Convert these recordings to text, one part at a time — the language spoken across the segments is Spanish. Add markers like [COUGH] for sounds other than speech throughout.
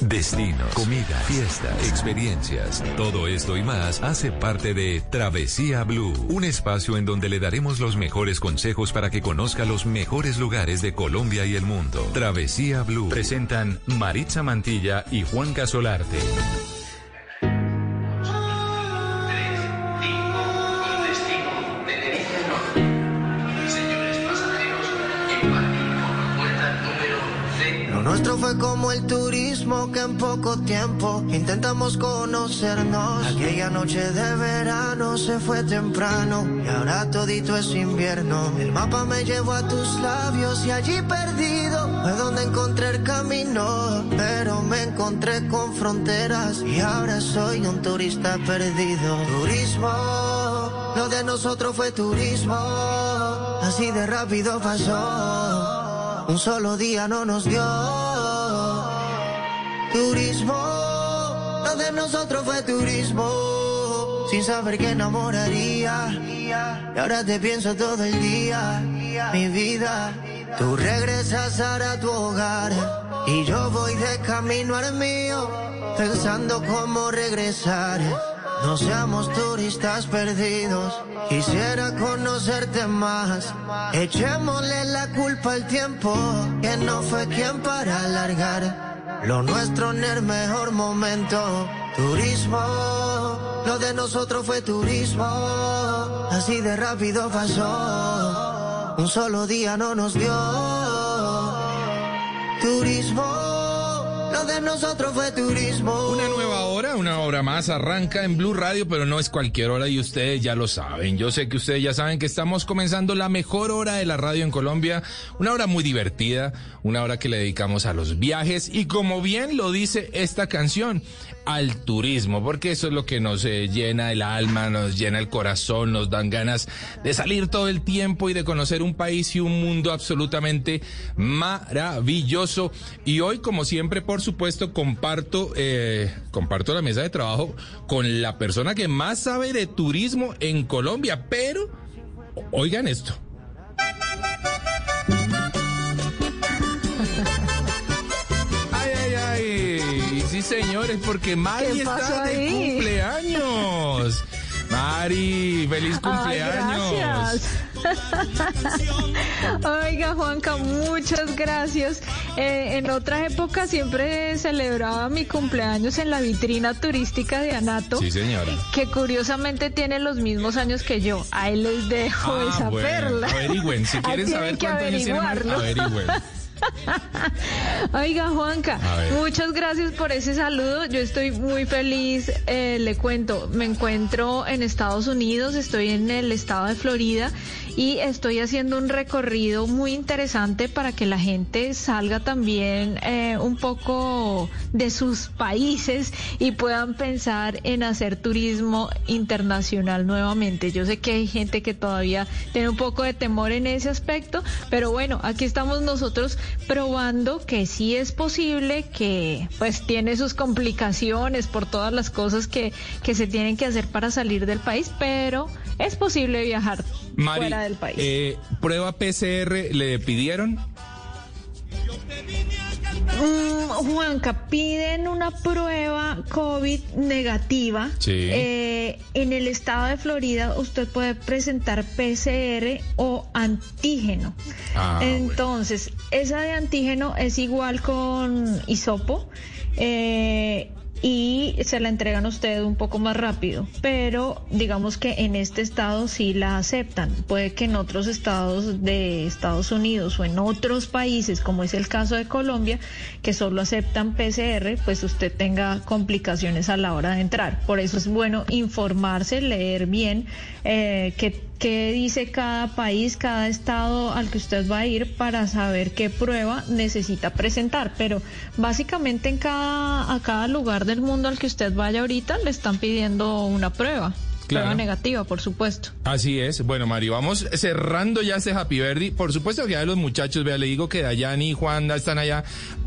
Destinos, comida, fiestas, experiencias. Todo esto y más hace parte de Travesía Blue, un espacio en donde le daremos los mejores consejos para que conozca los mejores lugares de Colombia y el mundo. Travesía Blue. Presentan Maritza Mantilla y Juan Casolarte. Lo nuestro fue como el turismo que en poco tiempo intentamos conocernos. Aquella noche de verano se fue temprano y ahora todito es invierno. El mapa me llevó a tus labios y allí perdido fue donde encontré el camino. Pero me encontré con fronteras y ahora soy un turista perdido. Turismo, lo de nosotros fue turismo. Así de rápido pasó. Un solo día no nos dio turismo. Lo de nosotros fue turismo. Sin saber que enamoraría. Y ahora te pienso todo el día. Mi vida. Tú regresas a tu hogar. Y yo voy de camino al mío. Pensando cómo regresar. No seamos turistas perdidos. Quisiera conocerte más. Echémosle la culpa al tiempo, que no fue quien para alargar. Lo nuestro en el mejor momento. Turismo, lo de nosotros fue turismo. Así de rápido pasó. Un solo día no nos dio. Turismo, lo de nosotros fue turismo. Una nueva hora, una hora más arranca en Blue Radio, pero no es cualquier hora y ustedes ya lo saben. Yo sé que ustedes ya saben que estamos comenzando la mejor hora de la radio en Colombia, una hora muy divertida, una hora que le dedicamos a los viajes y como bien lo dice esta canción, al turismo, porque eso es lo que nos eh, llena el alma, nos llena el corazón, nos dan ganas de salir todo el tiempo y de conocer un país y un mundo absolutamente maravilloso. Y hoy, como siempre, por supuesto, comparto, eh, comparto la mesa de trabajo con la persona que más sabe de turismo en Colombia, pero oigan esto. [LAUGHS] Ay, ay, ay. Sí, señores, porque Mari está de ahí? cumpleaños. Mari, feliz cumpleaños. Ay, gracias. Oiga, Juanca, muchas gracias. Eh, en otra época siempre celebraba mi cumpleaños en la vitrina turística de Anato. Sí, señora. Que curiosamente tiene los mismos años que yo. Ahí les dejo Ah, esa bueno, perla. Averigüen, si quieren tienen saber cuántos años tiene Mari, averiguarlo. averigüen. [LAUGHS] Oiga, Juanca, muchas gracias por ese saludo. Yo estoy muy feliz. eh, le cuento, me encuentro en Estados Unidos, estoy en el estado de Florida y estoy haciendo un recorrido muy interesante para que la gente salga también eh, un poco de sus países y puedan pensar en hacer turismo internacional nuevamente. Yo sé que hay gente que todavía tiene un poco de temor en ese aspecto, pero bueno, aquí estamos nosotros probando que sí es posible, que pues tiene sus complicaciones por todas las cosas que, que se tienen que hacer para salir del país, pero es posible viajar Mari, fuera del país. eh, prueba PCR le pidieron. Mm, Juanca, piden una prueba COVID negativa. Sí. Eh, en el estado de Florida usted puede presentar PCR o antígeno. Ah, Entonces, esa de antígeno es igual con hisopo. eh, y se la entregan a usted un poco más rápido, pero digamos que en este estado sí la aceptan. Puede que en otros estados de Estados Unidos o en otros países, como es el caso de Colombia, que solo aceptan PCR, pues usted tenga complicaciones a la hora de entrar. Por eso es bueno informarse, leer bien, eh, que qué dice cada país, cada estado al que usted va a ir para saber qué prueba necesita presentar. Pero básicamente en cada, a cada lugar del mundo al que usted vaya ahorita le están pidiendo una prueba. Prueba negativa, por supuesto. Así es. Bueno, Mari, vamos cerrando ya este Happy Birthday. Por supuesto que ya los muchachos, vea, le digo que Dayani y Juanda están allá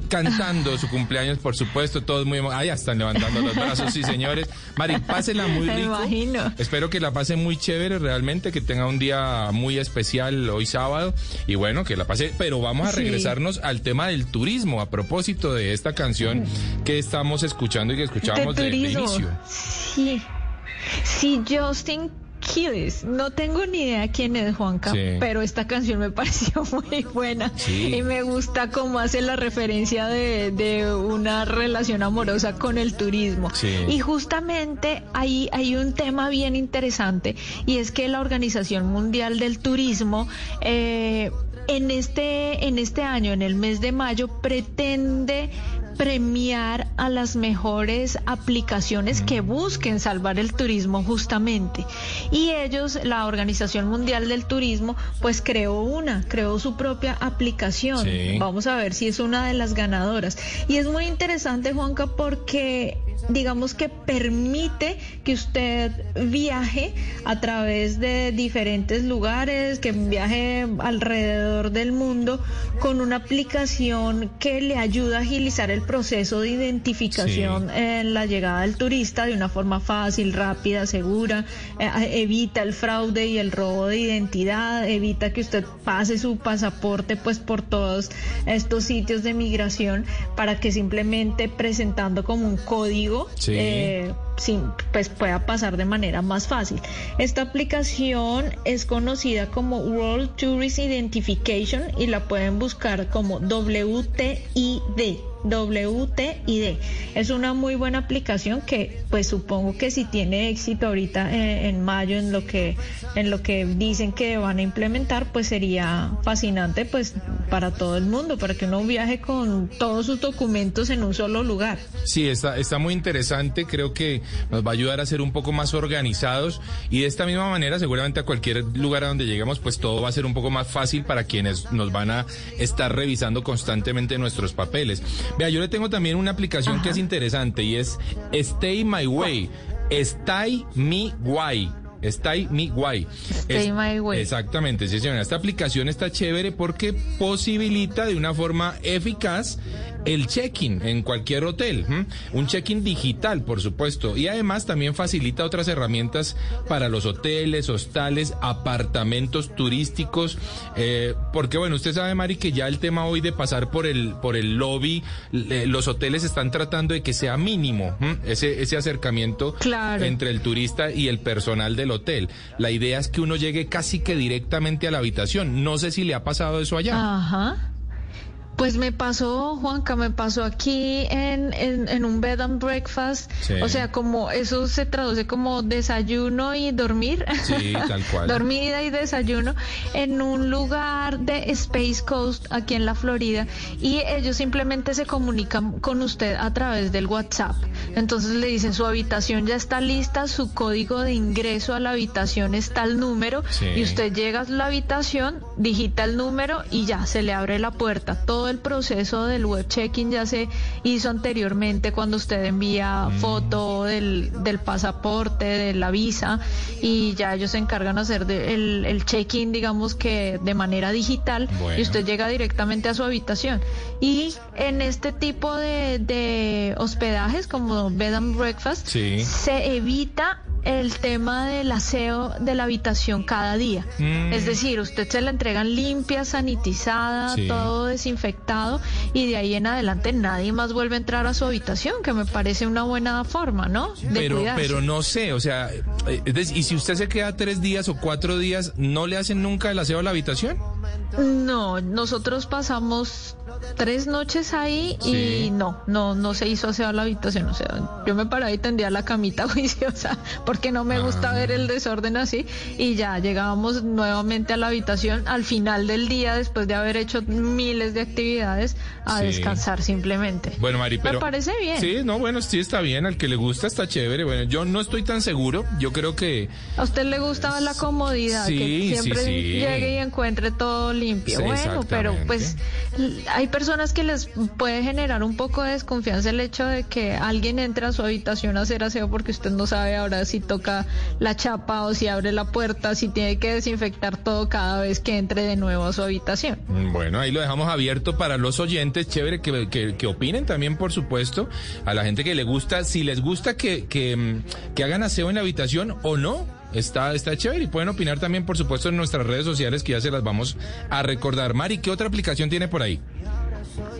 cantando su cumpleaños, por supuesto, todos muy... Ah, ya están levantando los brazos, sí, señores. Mari, pásela muy rico. imagino. Espero que la pase muy chévere, realmente, que tenga un día muy especial hoy sábado. Y bueno, que la pase... Pero vamos a regresarnos al tema del turismo, a propósito de esta canción que estamos escuchando y que escuchábamos de, de inicio. Sí. Sí, Justin No tengo ni idea quién es Juanca, pero esta canción me [LAUGHS] pareció muy buena y me gusta cómo hace la referencia de, una relación amorosa con el turismo. Y justamente ahí hay un tema bien interesante y es que la Organización Mundial del Turismo eh, en este en este año, en el mes de mayo, pretende premiar a las mejores aplicaciones que busquen salvar el turismo justamente. Y ellos, la Organización Mundial del Turismo, pues creó una, creó su propia aplicación. Vamos a ver si es una de las ganadoras. Y es muy interesante, Juanca, porque digamos que permite que usted viaje a través de diferentes lugares, que viaje alrededor del mundo con una aplicación que le ayuda a agilizar el proceso de identificación en la llegada del turista de una forma fácil, rápida, segura, eh, evita el fraude y el robo de identidad, evita que usted pase su pasaporte pues por todos estos sitios de migración para que simplemente presentando como un código eh, pues pueda pasar de manera más fácil. Esta aplicación es conocida como World Tourist Identification y la pueden buscar como WTID. WTID. Es una muy buena aplicación que pues supongo que si tiene éxito ahorita eh, en mayo en lo que en lo que dicen que van a implementar pues sería fascinante pues para todo el mundo para que uno viaje con todos sus documentos en un solo lugar. Sí, está está muy interesante, creo que nos va a ayudar a ser un poco más organizados y de esta misma manera seguramente a cualquier lugar a donde lleguemos pues todo va a ser un poco más fácil para quienes nos van a estar revisando constantemente nuestros papeles. Vea, yo le tengo también una aplicación que es interesante y es Stay My Way. Stay Me Way. Stay Me Way. Stay My Way. Exactamente, sí, señora. Esta aplicación está chévere porque posibilita de una forma eficaz el check-in en cualquier hotel. Un check-in digital, por supuesto. Y además también facilita otras herramientas para los hoteles, hostales, apartamentos turísticos. Eh, porque bueno, usted sabe, Mari, que ya el tema hoy de pasar por el, por el lobby, los hoteles están tratando de que sea mínimo ese, ese acercamiento entre el turista y el personal del hotel. La idea es que uno llegue casi que directamente a la habitación. No sé si le ha pasado eso allá. Ajá. Pues me pasó, Juanca, me pasó aquí en, en, un bed and breakfast. O sea, como eso se traduce como desayuno y dormir. Sí, tal cual. [LAUGHS] Dormida y desayuno en un lugar de Space Coast aquí en la Florida. Y ellos simplemente se comunican con usted a través del WhatsApp. Entonces le dicen su habitación ya está lista, su código de ingreso a la habitación está el número. Y usted llega a la habitación, digita el número y ya se le abre la puerta. Todo el proceso del web checking ya se hizo anteriormente cuando usted envía mm. foto del, del, pasaporte, de la visa y ya ellos se encargan de hacer el, el check-in, digamos que de manera digital y usted llega directamente a su habitación. Y en este tipo de, de hospedajes como bed and breakfast se evita el tema del aseo de la habitación cada día. Mm. Es decir, usted se la entregan limpia, sanitizada, todo desinfectado y de ahí en adelante nadie más vuelve a entrar a su habitación, que me parece una buena forma, ¿no? pero, pero no sé, o sea, eh, y si usted se queda tres días o cuatro días, ¿no le hacen nunca el aseo a la habitación? No, nosotros pasamos tres noches ahí y no, no, no se hizo aseo la habitación. O sea, yo me paraba y tendía la camita [LAUGHS] juiciosa porque no me gusta Ah. ver el desorden así. Y ya llegábamos nuevamente a la habitación al final del día, después de haber hecho miles de actividades, a Sí. descansar simplemente. Bueno, Mari, pero... Me parece bien. Sí, no, bueno, sí está bien. Al que le gusta está chévere. Bueno, yo no estoy tan seguro. Yo creo que... A usted le gusta la comodidad, Sí, que siempre sí, sí. llegue y encuentre todo limpio. Sí, bueno, pero pues hay personas que les puede generar un poco de desconfianza el hecho de que alguien entre a su habitación a hacer aseo porque usted no sabe ahora si toca la chapa o si abre la puerta, si tiene que desinfectar todo cada vez que entre de nuevo a su habitación. Bueno, ahí lo dejamos abierto para los oyentes. Chévere que, que, que opinen también, por supuesto, a la gente que le gusta, si les gusta que, que, mm, que hagan aseo en la habitación o no. Está, está chévere y pueden opinar también, por supuesto, en nuestras redes sociales que ya se las vamos a recordar. Mari, ¿qué otra aplicación tiene por ahí?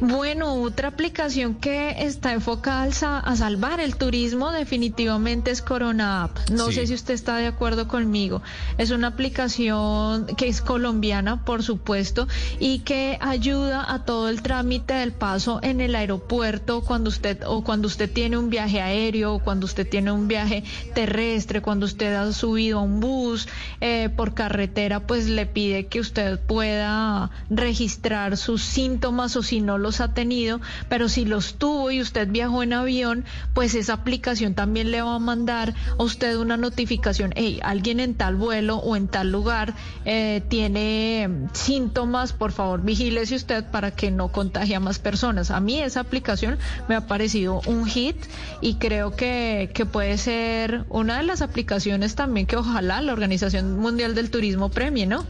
Bueno, otra aplicación que está enfocada a salvar el turismo definitivamente es Corona App. No Sí. sé si usted está de acuerdo conmigo. Es una aplicación que es colombiana, por supuesto, y que ayuda a todo el trámite del paso en el aeropuerto cuando usted o cuando usted tiene un viaje aéreo o cuando usted tiene un viaje terrestre, cuando usted ha subido a un bus eh, por carretera, pues le pide que usted pueda registrar sus síntomas o si no los ha tenido, pero si los tuvo y usted viajó en avión, pues esa aplicación también le va a mandar a usted una notificación, hey, alguien en tal vuelo o en tal lugar eh, tiene síntomas, por favor vigílese usted para que no contagie a más personas. A mí esa aplicación me ha parecido un hit y creo que, que puede ser una de las aplicaciones también que ojalá la Organización Mundial del Turismo premie, ¿no?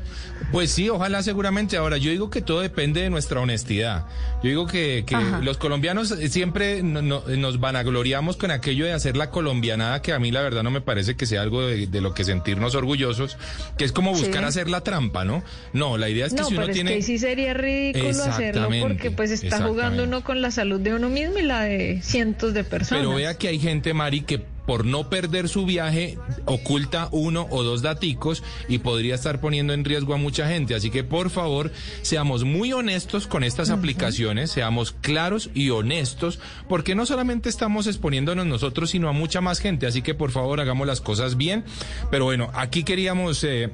Pues sí, ojalá seguramente. Ahora, yo digo que todo depende de nuestra honestidad. Yo digo que, los colombianos siempre no- no- nos vanagloriamos con aquello de hacer la colombianada, que a mí la verdad no me parece que sea algo de, de lo que sentirnos orgullosos, que es como buscar Sí. hacer la trampa, ¿no? No, la idea es que No, si uno pero tiene... es que sí sería ridículo hacerlo porque pues está jugando uno con la salud de uno mismo y la de cientos de personas. Pero vea que hay gente, Mari, que por no perder su viaje oculta uno o dos daticos y podría estar poniendo en riesgo a mucha gente. Así que por favor, seamos muy honestos con estas aplicaciones, seamos claros y honestos, porque no solamente estamos exponiéndonos nosotros, sino a mucha más gente. Así que por favor, hagamos las cosas bien. Pero bueno, aquí queríamos... eh,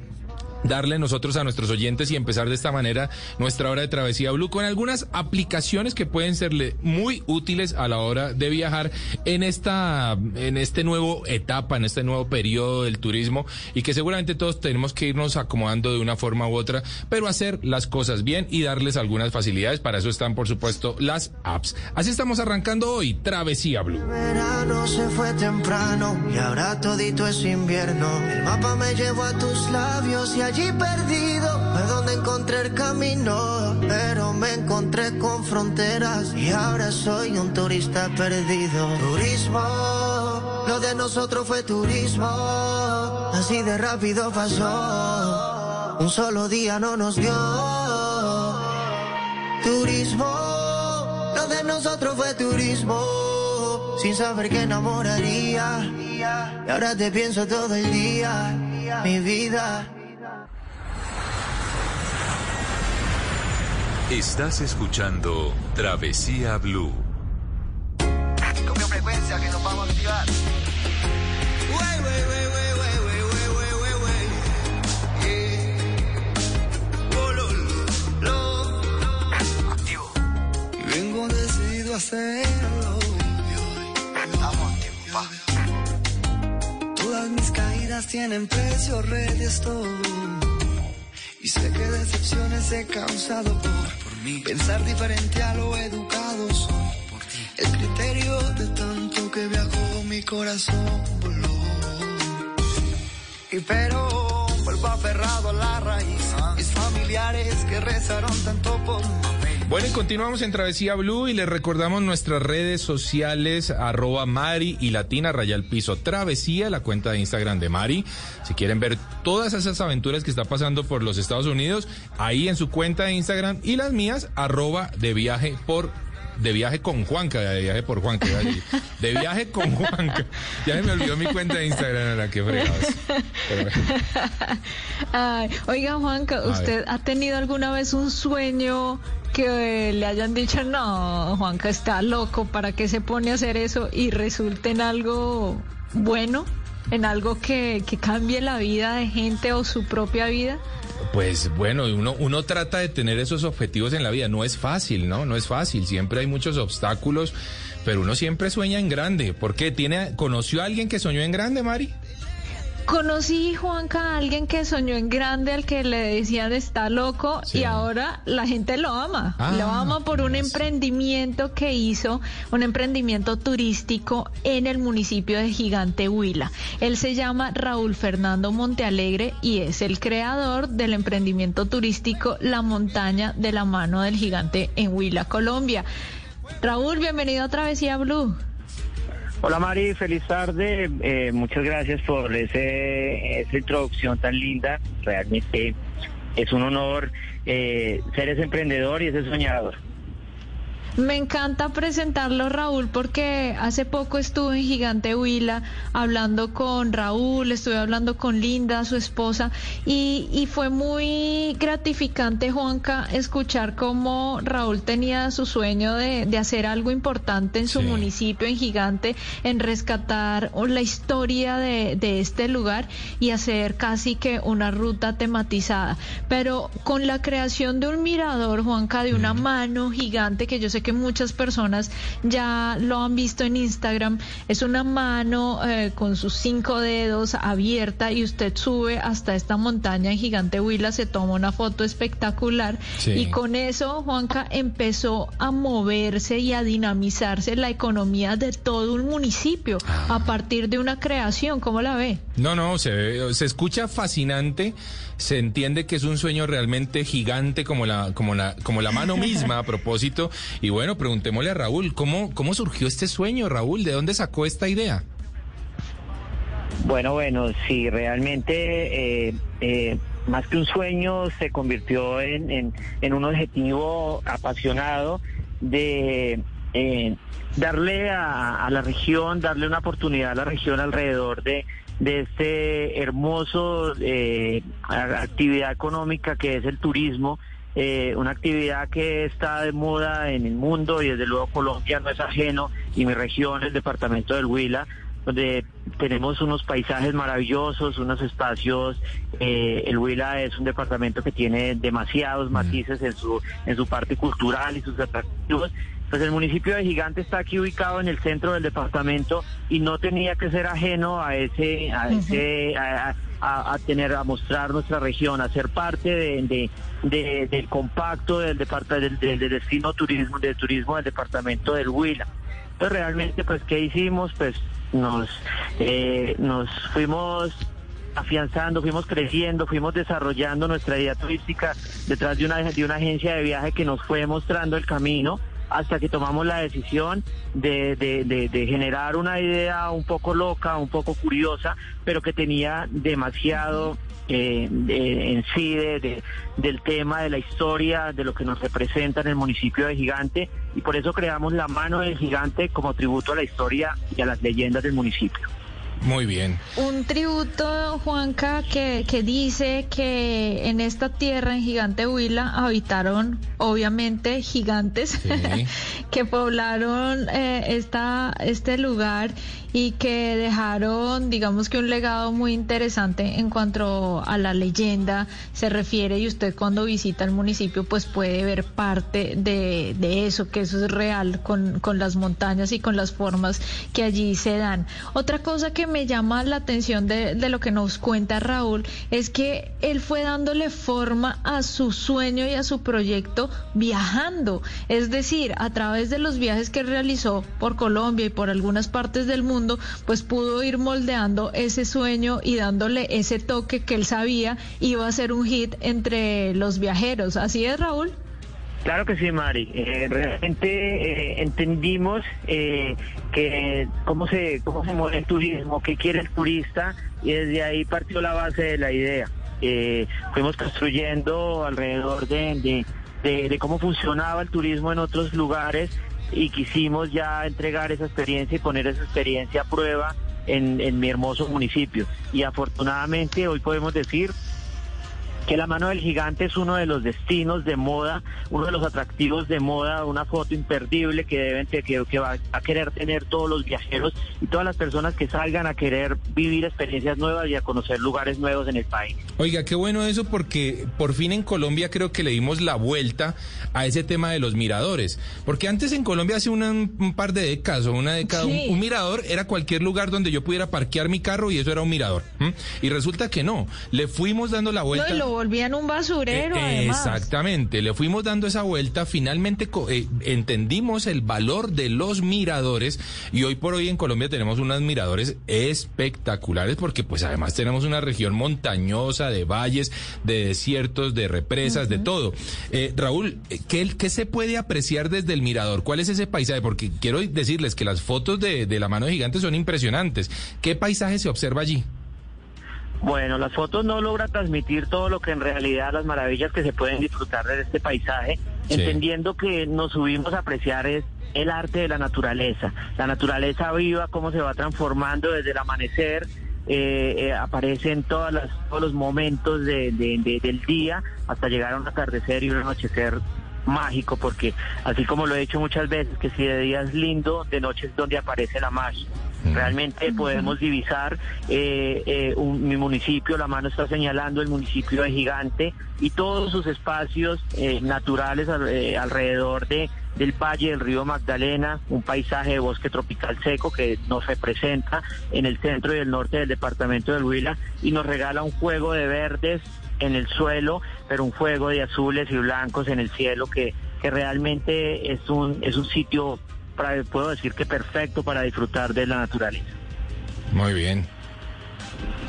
darle nosotros a nuestros oyentes y empezar de esta manera nuestra hora de travesía blue con algunas aplicaciones que pueden serle muy útiles a la hora de viajar en esta en este nuevo etapa en este nuevo periodo del turismo y que seguramente todos tenemos que irnos acomodando de una forma u otra pero hacer las cosas bien y darles algunas facilidades. Para eso están por supuesto las apps. Así estamos arrancando hoy travesía blue. Verano se fue temprano y ahora todito es invierno. El mapa me llevó a tus labios y allí perdido fue donde encontré el camino. Pero me encontré con fronteras y ahora soy un turista perdido. Turismo, lo de nosotros fue turismo. Así de rápido pasó. Un solo día no nos dio. Turismo, lo de nosotros fue turismo, sin saber que enamoraría. Y ahora te pienso todo el día, mi vida. Estás escuchando Travesía Blue. Frecuencia que nos vamos a activar. Vengo decidido hacerlo. Todas mis caídas tienen precio, ready estoy. Y sé que decepciones he causado por Pensar diferente a lo educado soy. Por ti. El criterio de tanto que viajó mi corazón voló. Y pero vuelvo aferrado a la raíz. Mis familiares que rezaron tanto por mí. Bueno, y continuamos en Travesía Blue y les recordamos nuestras redes sociales, arroba Mari y Latina Rayal Piso Travesía, la cuenta de Instagram de Mari. Si quieren ver todas esas aventuras que está pasando por los Estados Unidos, ahí en su cuenta de Instagram y las mías, arroba de viaje por de viaje con Juanca, de viaje por Juanca, de viaje con Juanca. Ya se me olvidó mi cuenta de Instagram, era que fregados. Pero- [LAUGHS] Ay, oiga, Juanca, ¿usted ha tenido alguna vez un sueño que le hayan dicho, no, Juanca está loco, ¿para qué se pone a hacer eso? Y resulte en algo bueno, en algo que, que cambie la vida de gente o su propia vida. Pues bueno, uno, uno trata de tener esos objetivos en la vida. No es fácil, ¿no? No es fácil. Siempre hay muchos obstáculos, pero uno siempre sueña en grande. ¿Por qué? ¿Tiene, ¿Conoció a alguien que soñó en grande, Mari? Conocí, Juanca, a alguien que soñó en grande, al que le decían está loco Sí. y ahora la gente lo ama. Ah, lo ama por un emprendimiento que hizo, un emprendimiento turístico en el municipio de Gigante Huila. Él se llama Raúl Fernando Montealegre y es el creador del emprendimiento turístico La Montaña de la Mano del Gigante en Huila, Colombia. Raúl, bienvenido a Travesía Blue. Hola Mari, feliz tarde. Eh, muchas gracias por ese, esa introducción tan linda. Realmente es un honor eh, ser ese emprendedor y ese soñador. Me encanta presentarlo, Raúl, porque hace poco estuve en Gigante Huila hablando con Raúl, estuve hablando con Linda, su esposa, y, y fue muy gratificante, Juanca, escuchar cómo Raúl tenía su sueño de, de hacer algo importante en su Sí. municipio, en Gigante, en rescatar la historia de, de este lugar y hacer casi que una ruta tematizada. Pero con la creación de un mirador, Juanca, de una mano gigante, que yo sé que muchas personas ya lo han visto en Instagram, es una mano eh, con sus cinco dedos abierta y usted sube hasta esta montaña en Gigante Huila, se toma una foto espectacular Sí. y con eso, Juanca, empezó a moverse y a dinamizarse la economía de todo un municipio Ah. a partir de una creación. ¿Cómo la ve? No, no, se, se escucha fascinante, se entiende que es un sueño realmente gigante como la, como la, como la mano misma [LAUGHS] a propósito. Y bueno, preguntémosle a Raúl, ¿cómo, cómo surgió este sueño, Raúl? ¿De dónde sacó esta idea? Bueno, bueno, sí, realmente eh, eh, más que un sueño se convirtió en, en- un objetivo apasionado de eh, darle a, a la región, darle una oportunidad a la región alrededor de, de este hermoso actividad económica que es el turismo. Eh, una actividad que está de moda en el mundo y desde luego Colombia no es ajeno y mi región, el departamento del Huila, donde tenemos unos paisajes maravillosos, unos espacios. eh, el Huila es un departamento que tiene demasiados matices en su en su parte cultural y sus atractivos. Pues el municipio de Gigante está aquí ubicado en el centro del departamento y no tenía que ser ajeno a ese a ese a, a- a tener a mostrar nuestra región, a ser parte de, de- de- del compacto del departamento del, del destino turismo del turismo del departamento del Huila. Entonces realmente pues qué hicimos pues nos eh, nos fuimos afianzando, fuimos creciendo, fuimos desarrollando nuestra idea turística detrás de una de una agencia de viaje que nos fue mostrando el camino hasta que tomamos la decisión de, de- de- generar una idea un poco loca, un poco curiosa, pero que tenía demasiado eh, en sí de- de- del tema, de la historia, de lo que nos representa en el municipio de Gigante, y por eso creamos la mano del gigante como tributo a la historia y a las leyendas del municipio. Muy bien. Un tributo, Juanca, que, que dice que en esta tierra, en Gigante Huila, habitaron obviamente gigantes Sí. [LAUGHS] que poblaron eh, esta, este lugar y que dejaron, digamos que un legado muy interesante en cuanto a la leyenda se refiere y usted cuando visita el municipio pues puede ver parte de, de eso, que eso es real con, con las montañas y con las formas que allí se dan. Otra cosa que me llama la atención de, de lo que nos cuenta Raúl es que él fue dándole forma a su sueño y a su proyecto viajando, es decir, a través de los viajes que realizó por Colombia y por algunas partes del mundo, pues pudo ir moldeando ese sueño y dándole ese toque que él sabía iba a ser un hit entre los viajeros. ¿Así es, Raúl? Claro que sí, Mari. Eh, realmente eh, entendimos eh, que cómo se cómo mueve el turismo, qué quiere el turista y desde ahí partió la base de la idea. Eh, fuimos construyendo alrededor de, de- de- de cómo funcionaba el turismo en otros lugares y quisimos ya entregar esa experiencia y poner esa experiencia a prueba en, en mi hermoso municipio. Y afortunadamente hoy podemos decir que la mano del gigante es uno de los destinos de moda, uno de los atractivos de moda, una foto imperdible que deben que, que va a querer tener todos los viajeros y todas las personas que salgan a querer vivir experiencias nuevas y a conocer lugares nuevos en el país. Oiga, qué bueno eso porque por fin en Colombia creo que le dimos la vuelta a ese tema de los miradores, porque antes en Colombia hace un par de décadas o una década un, mirador era cualquier lugar donde yo pudiera parquear mi carro y eso era un mirador. Y resulta que no, le fuimos dando la vuelta volvían un basurero. Eh, exactamente, le fuimos dando esa vuelta, finalmente eh, entendimos el valor de los miradores y hoy por hoy en Colombia tenemos unos miradores espectaculares porque pues además tenemos una región montañosa de valles, de desiertos, de represas, de todo. Eh, Raúl, ¿qué, ¿qué, se puede apreciar desde el mirador? ¿Cuál es ese paisaje? Porque quiero decirles que las fotos de, de la mano de gigante son impresionantes. ¿Qué paisaje se observa allí? Bueno, las fotos no logran transmitir todo lo que en realidad las maravillas que se pueden disfrutar de este paisaje, entendiendo que nos subimos a apreciar es el arte de la naturaleza, la naturaleza viva, cómo se va transformando desde el amanecer, eh, eh, aparece en todas las, todos los momentos del día hasta llegar a un atardecer y un anochecer mágico, porque así como lo he dicho muchas veces, que si de día es lindo, de noche es donde aparece la magia. Realmente podemos divisar eh, eh, mi municipio, la mano está señalando el municipio de Gigante y todos sus espacios eh, naturales alrededor de del valle del río Magdalena, un paisaje de bosque tropical seco que nos representa en el centro y el norte del departamento del Huila y nos regala un juego de verdes en el suelo, pero un juego de azules y blancos en el cielo que, que realmente es un, es un sitio puedo decir que perfecto para disfrutar de la naturaleza. Muy bien.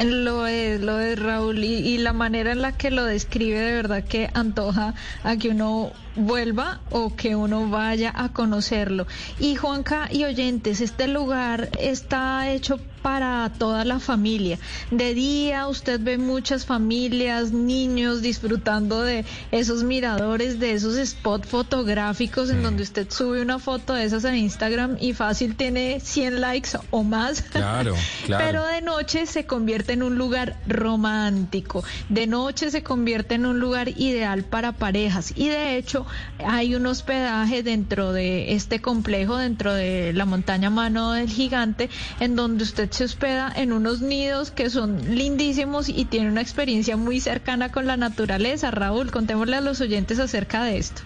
Lo es, lo es Raúl, y, y, la manera en la que lo describe de verdad que antoja a que uno vuelva o que uno vaya a conocerlo. Y Juanca y oyentes, este lugar está hecho para toda la familia. De día usted ve muchas familias, niños disfrutando de esos miradores, de esos spots fotográficos en mm. donde usted sube una foto de esas en Instagram y fácil tiene 100 likes o más. Claro, [LAUGHS] claro. Pero de noche se convierte en un lugar romántico. De noche se convierte en un lugar ideal para parejas. Y de hecho, hay un hospedaje dentro de este complejo, dentro de la montaña Mano del Gigante, en donde usted se hospeda en unos nidos que son lindísimos y tiene una experiencia muy cercana con la naturaleza. Raúl, contémosle a los oyentes acerca de esto.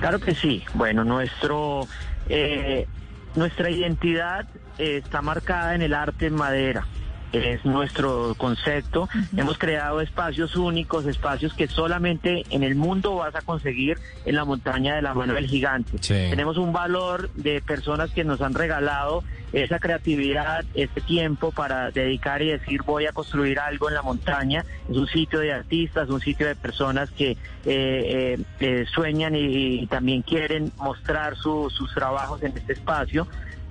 Claro que sí. Bueno, nuestro eh, nuestra identidad está marcada en el arte en madera es nuestro concepto. Hemos creado espacios únicos, espacios que solamente en el mundo vas a conseguir en la montaña de la mano del gigante. Tenemos un valor de personas que nos han regalado esa creatividad, ese tiempo para dedicar y decir voy a construir algo en la montaña. Es un sitio de artistas, un sitio de personas que eh, eh, eh, sueñan y, también quieren mostrar sus trabajos en este espacio.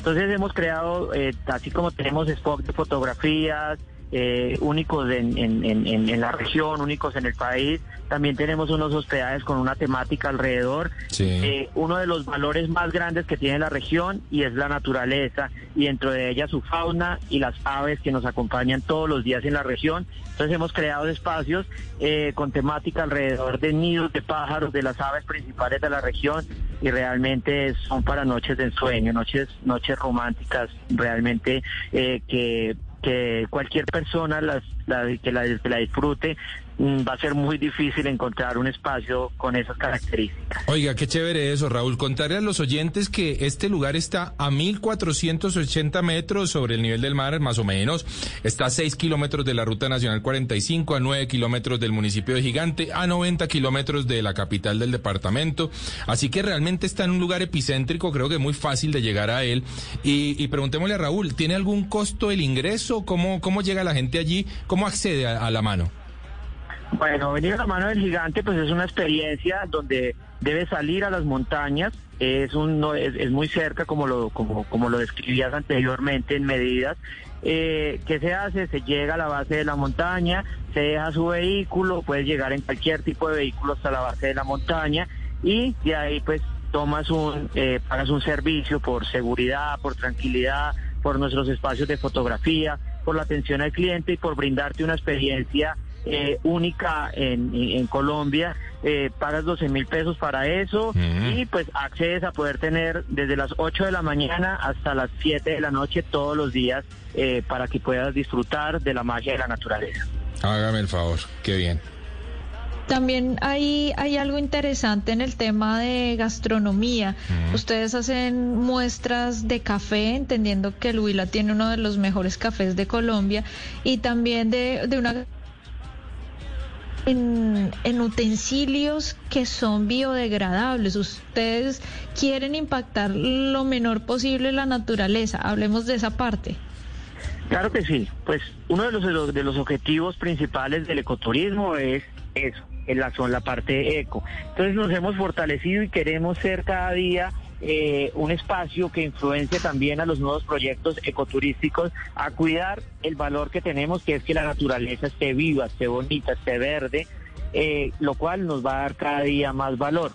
Entonces hemos creado, eh, así como tenemos spots de fotografías, eh, únicos en, en, la región, únicos en el país. También tenemos unos hospedajes con una temática alrededor. Eh, uno de los valores más grandes que tiene la región y es la naturaleza y dentro de ella su fauna y las aves que nos acompañan todos los días en la región. Entonces hemos creado espacios eh, con temática alrededor de nidos de pájaros, de las aves principales de la región y realmente son para noches de ensueño, noches, noches románticas realmente que que cualquier persona las, que, la, que la disfrute Mm, va a ser muy difícil encontrar un espacio con esas características. Oiga, qué chévere eso, Raúl. Contarle a los oyentes que este lugar está a 1.480 metros sobre el nivel del mar, más o menos. Está a 6 kilómetros de la Ruta Nacional 45, a 9 kilómetros del municipio de Gigante, a 90 kilómetros de la capital del departamento. Así que realmente está en un lugar epicéntrico, creo que es muy fácil de llegar a él. Y, preguntémosle a Raúl, ¿tiene algún costo el ingreso? ¿Cómo, cómo llega la gente allí? ¿Cómo accede a la mano? Bueno, venir a la mano del gigante pues es una experiencia donde debe salir a las montañas, es un es, muy cerca como lo como como lo describías anteriormente en medidas. Eh, ¿Qué se hace? Se llega a la base de la montaña, se deja su vehículo, puedes llegar en cualquier tipo de vehículo hasta la base de la montaña y de ahí pues tomas un, eh, pagas un servicio por seguridad, por tranquilidad, por nuestros espacios de fotografía, por la atención al cliente y por brindarte una experiencia eh, única en, en Colombia. Eh, pagas 12 mil pesos para eso y pues accedes a poder tener desde las 8 de la mañana hasta las 7 de la noche todos los días eh, para que puedas disfrutar de la magia de la naturaleza. Hágame el favor, qué bien. También hay, hay algo interesante en el tema de gastronomía. Ustedes hacen muestras de café, entendiendo que el Huila tiene uno de los mejores cafés de Colombia, y también de, de una en, en utensilios que son biodegradables. Ustedes quieren impactar lo menor posible la naturaleza. Hablemos de esa parte. Claro que sí, pues uno de los, de los objetivos principales del ecoturismo es eso, en la, son la parte eco. Entonces nos hemos fortalecido y queremos ser cada día eh, un espacio que influencie también a los nuevos proyectos ecoturísticos a cuidar el valor que tenemos, que es que la naturaleza esté viva, esté bonita, esté verde, eh, lo cual nos va a dar cada día más valor.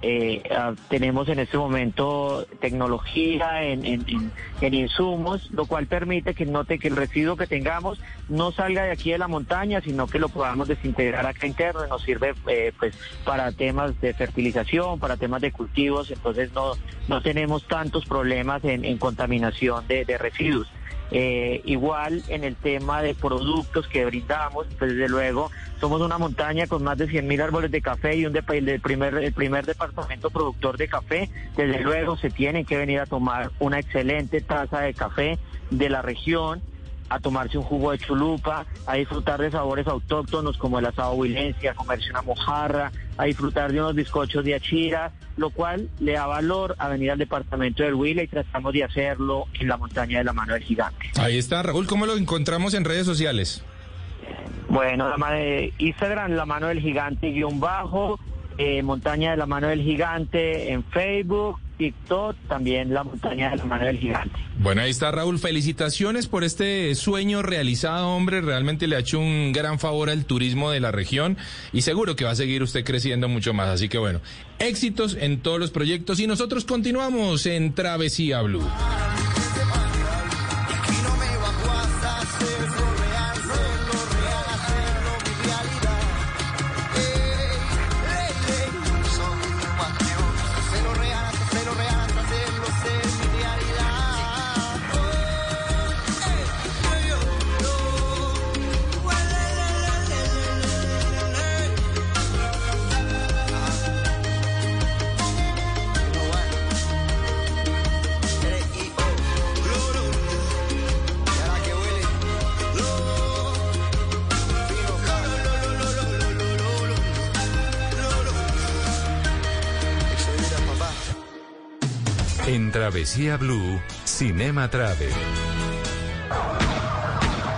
Eh, ah, tenemos en este momento tecnología en, en- insumos, lo cual permite que note que el residuo que tengamos no salga de aquí de la montaña, sino que lo podamos desintegrar acá interno y nos sirve eh, pues para temas de fertilización, para temas de cultivos, entonces no, no tenemos tantos problemas en, contaminación de residuos. Eh, igual en el tema de productos que brindamos, pues desde luego somos una montaña con más de 100.000 árboles de café y un de, el primer, el primer departamento productor de café. Desde luego se tienen que venir a tomar una excelente taza de café de la región, a tomarse un jugo de chulupa, a disfrutar de sabores autóctonos como el asado huilense, a comerse una mojarra, a disfrutar de unos bizcochos de achira, lo cual le da valor a venir al departamento del Huila y tratamos de hacerlo en la montaña de la mano del gigante. Ahí está, Raúl, ¿cómo lo encontramos en redes sociales? Bueno, la eh, Instagram, la mano del gigante guion bajo, eh, montaña de la mano del gigante en Facebook, TikTok, también la montaña de la mano del gigante. Bueno, ahí está Raúl. Felicitaciones por este sueño realizado, hombre. Realmente le ha hecho un gran favor al turismo de la región y seguro que va a seguir usted creciendo mucho más. Así que bueno, éxitos en todos los proyectos y nosotros continuamos en Travesía Blue. Travesía Blue, Cinema Travel.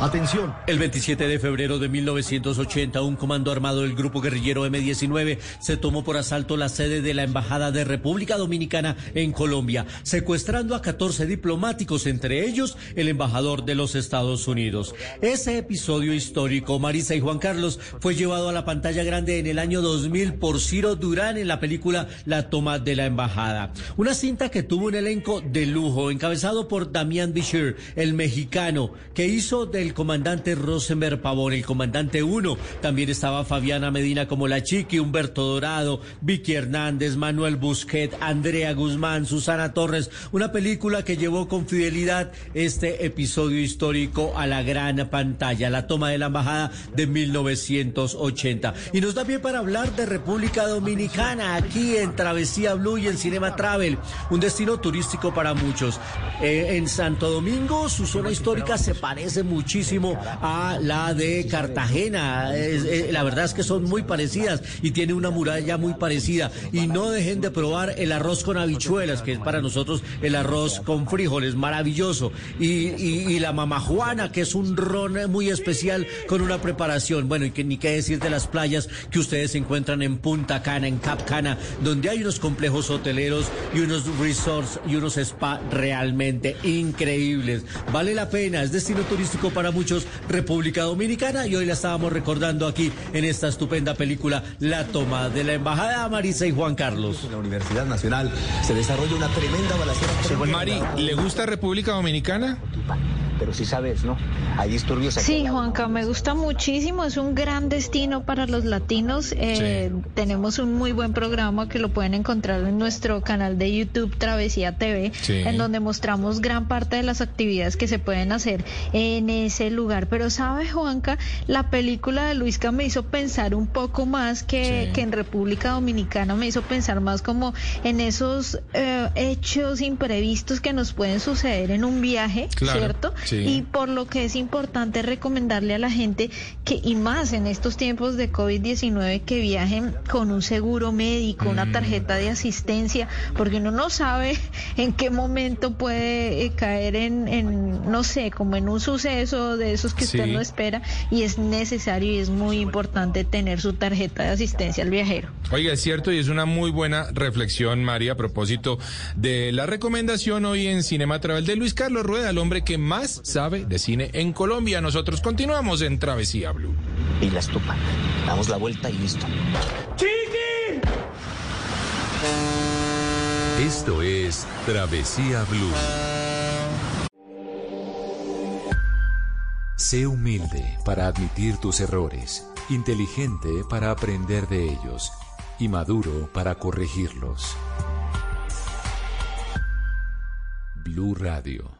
Atención. El 27 de febrero de 1980, un comando armado del grupo guerrillero M-19 se tomó por asalto la sede de la Embajada de República Dominicana en Colombia, secuestrando a 14 diplomáticos, entre ellos el embajador de los Estados Unidos. Ese episodio histórico, Marisa y Juan Carlos, fue llevado a la pantalla grande en el año 2000 por Ciro Durán en la película La toma de la embajada. Una cinta que tuvo un elenco de lujo, encabezado por Damián Bichir, el mexicano, que hizo del comandante Rosenberg Pavón, el comandante 1. También estaba Fabiana Medina como la Chiqui, Humberto Dorado, Vicky Hernández, Manuel Busquet, Andrea Guzmán, Susana Torres. Una película que llevó con fidelidad este episodio histórico a la gran pantalla, la toma de la embajada de 1980. Y nos da pie para hablar de República Dominicana, aquí en Travesía Blue y en Cinema Travel, un destino turístico para muchos. Eh, en Santo Domingo, su zona histórica se parece muchísimo a la de Cartagena. Eh, la verdad es que son muy parecidas y tiene una muralla muy parecida. Y no dejen de probar el arroz con habichuelas, que es para nosotros el arroz con frijoles, maravilloso. Y, y- y la mamajuana, que es un ron muy especial con una preparación. Bueno, y que ni qué decir de las playas que ustedes encuentran en Punta Cana, en Cap Cana, donde hay unos complejos hoteleros y unos resorts y unos spa realmente increíbles. Vale la pena, es destino turístico para muchos, República Dominicana, y hoy la estábamos recordando aquí en esta estupenda película, La toma de la embajada Marisa y Juan Carlos. En la Universidad Nacional se desarrolla una tremenda balacera. Mari, ¿le gusta República Dominicana? Pero sí sabes, ¿no? Hay disturbios. Sí, Juanca, me gusta muchísimo. Es un gran destino para los latinos. Eh, tenemos un muy buen programa que lo pueden encontrar en nuestro canal de YouTube Travesía TV, en donde mostramos gran parte de las actividades que se pueden hacer en ese lugar. Pero sabes, Juanca, la película de Luisca me hizo pensar un poco más que, que en República Dominicana, me hizo pensar más como en esos eh, hechos imprevistos que nos pueden suceder en un viaje, ¿cierto? Y por lo que es importante recomendarle a la gente que, y más en estos tiempos de COVID-19, que viajen con un seguro médico, una mm. tarjeta de asistencia, porque uno no sabe [LAUGHS] en qué momento puede eh, caer en, no sé, como en un suceso de esos que usted no espera y es necesario y es muy importante tener su tarjeta de asistencia al viajero. Oiga, es cierto y es una muy buena reflexión, María, a propósito de la recomendación hoy en Cinema Travel de Luis Carlos Rueda, el hombre que más sabe de cine en Colombia. Nosotros continuamos en Travesía Blue. Y la estupa. Damos la vuelta y listo. ¡Chiqui! Esto es Travesía Blue. Sé humilde para admitir tus errores, inteligente para aprender de ellos y maduro para corregirlos. Blue Radio.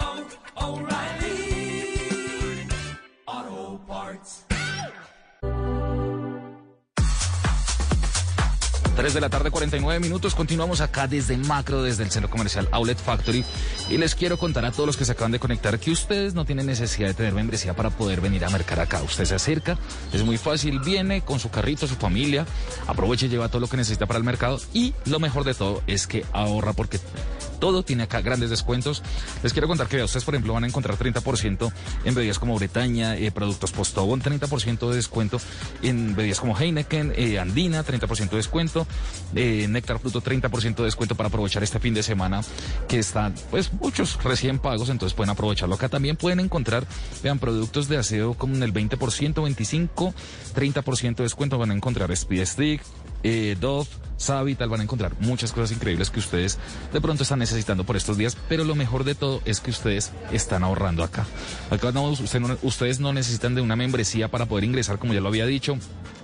O'Reilly Auto Parts. 3 de la tarde, 49 minutos. Continuamos acá desde Macro, desde el centro comercial Outlet Factory. Y les quiero contar a todos los que se acaban de conectar que ustedes no tienen necesidad de tener membresía para poder venir a mercar acá. Usted se acerca, es muy fácil, viene con su carrito, su familia, aprovecha y lleva todo lo que necesita para el mercado. Y lo mejor de todo es que ahorra porque todo tiene acá grandes descuentos. Les quiero contar que ustedes, por ejemplo, van a encontrar 30% en bebidas como Bretaña, eh, productos Postobón, 30% de descuento en bebidas como Heineken, eh, Andina, 30% de descuento, eh, Néctar Fruto, 30% de descuento para aprovechar este fin de semana que están, pues, muchos recién pagos, entonces pueden aprovecharlo. Acá también pueden encontrar, vean, productos de aseo como en el 20%, 25%, 30% de descuento. Van a encontrar Speed Stick, eh, Dove, tal van a encontrar muchas cosas increíbles que ustedes de pronto están necesitando por estos días, pero lo mejor de todo es que ustedes están ahorrando acá. Acá no, ustedes no necesitan de una membresía para poder ingresar, como ya lo había dicho,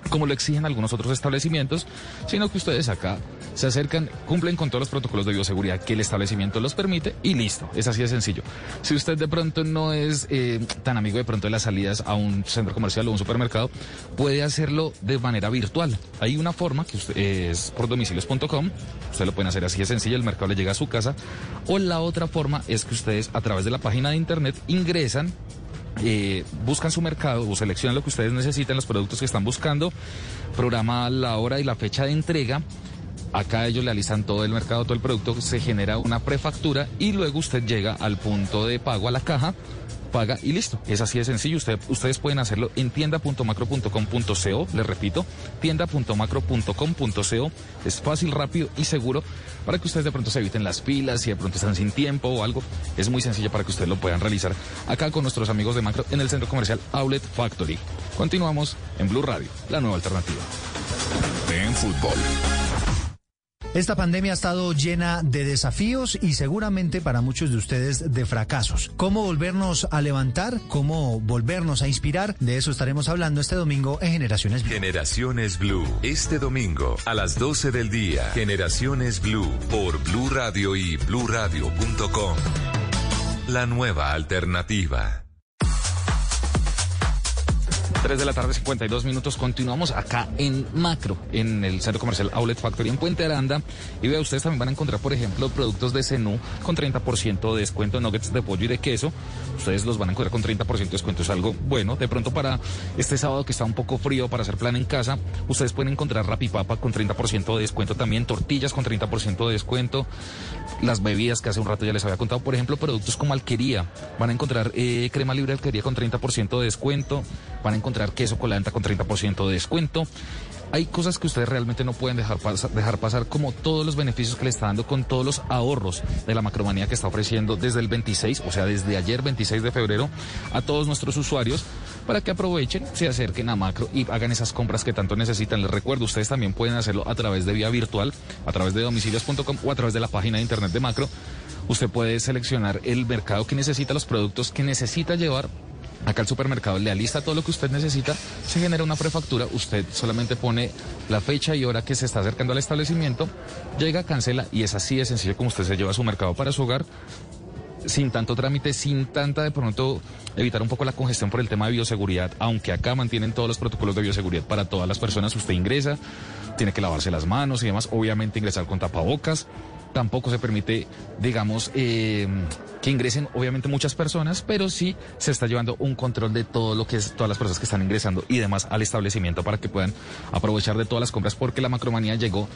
como lo exigen algunos otros establecimientos, sino que ustedes acá se acercan, cumplen con todos los protocolos de bioseguridad que el establecimiento los permite y listo. Es así de sencillo. Si usted de pronto no es eh, tan amigo de pronto de las salidas a un centro comercial o un supermercado, puede hacerlo de manera virtual. Hay una forma que es por domicilios.com. Usted lo pueden hacer así de sencillo, el mercado le llega a su casa. O la otra forma es que ustedes a través de la página de internet ingresan eh, buscan su mercado o seleccionan lo que ustedes necesitan, los productos que están buscando, programa la hora y la fecha de entrega. Acá ellos le alistan todo el mercado, todo el producto, se genera una prefactura y luego usted llega al punto de pago a la caja paga y listo. Es así de sencillo. Usted, ustedes pueden hacerlo en tienda.macro.com.co. Les repito, tienda.macro.com.co. Es fácil, rápido y seguro para que ustedes de pronto se eviten las pilas, si de pronto están sin tiempo o algo. Es muy sencillo para que ustedes lo puedan realizar acá con nuestros amigos de Macro en el centro comercial Outlet Factory. Continuamos en Blue Radio, la nueva alternativa. Fútbol. Esta pandemia ha estado llena de desafíos y seguramente para muchos de ustedes de fracasos. ¿Cómo volvernos a levantar? ¿Cómo volvernos a inspirar? De eso estaremos hablando este domingo en Generaciones Blue. Generaciones Blue. Este domingo a las 12 del día. Generaciones Blue por Blue Radio y bluradio.com. La nueva alternativa. 3 de la tarde, 52 minutos. Continuamos acá en Macro, en el centro comercial Outlet Factory en Puente Aranda. Y vea, ustedes también van a encontrar, por ejemplo, productos de Zenú con 30% de descuento, nuggets de pollo y de queso. Ustedes los van a encontrar con 30% de descuento. Es algo bueno. De pronto, para este sábado que está un poco frío para hacer plan en casa, ustedes pueden encontrar Rapipapa con 30% de descuento también, tortillas con 30% de descuento, las bebidas que hace un rato ya les había contado, por ejemplo, productos como alquería. Van a encontrar eh, crema libre alquería con 30% de descuento. Van a encontrar queso colanta con 30% de descuento. Hay cosas que ustedes realmente no pueden dejar, dejar pasar, como todos los beneficios que le está dando con todos los ahorros de la macromanía que está ofreciendo desde el 26, o sea, desde ayer 26 de febrero, a todos nuestros usuarios para que aprovechen, se acerquen a Macro y hagan esas compras que tanto necesitan. Les recuerdo, ustedes también pueden hacerlo a través de vía virtual, a través de domicilios.com o a través de la página de internet de Macro. Usted puede seleccionar el mercado que necesita, los productos que necesita llevar Acá el supermercado le alista todo lo que usted necesita, se genera una prefactura, usted solamente pone la fecha y hora que se está acercando al establecimiento, llega, cancela y es así de sencillo como usted se lleva su mercado para su hogar sin tanto trámite, sin tanta de pronto evitar un poco la congestión por el tema de bioseguridad, aunque acá mantienen todos los protocolos de bioseguridad para todas las personas, usted ingresa, tiene que lavarse las manos y demás, obviamente ingresar con tapabocas, tampoco se permite, digamos, eh, que ingresen obviamente muchas personas, pero sí se está llevando un control de todo lo que es todas las personas que están ingresando y demás al establecimiento para que puedan aprovechar de todas las compras porque la macromanía llegó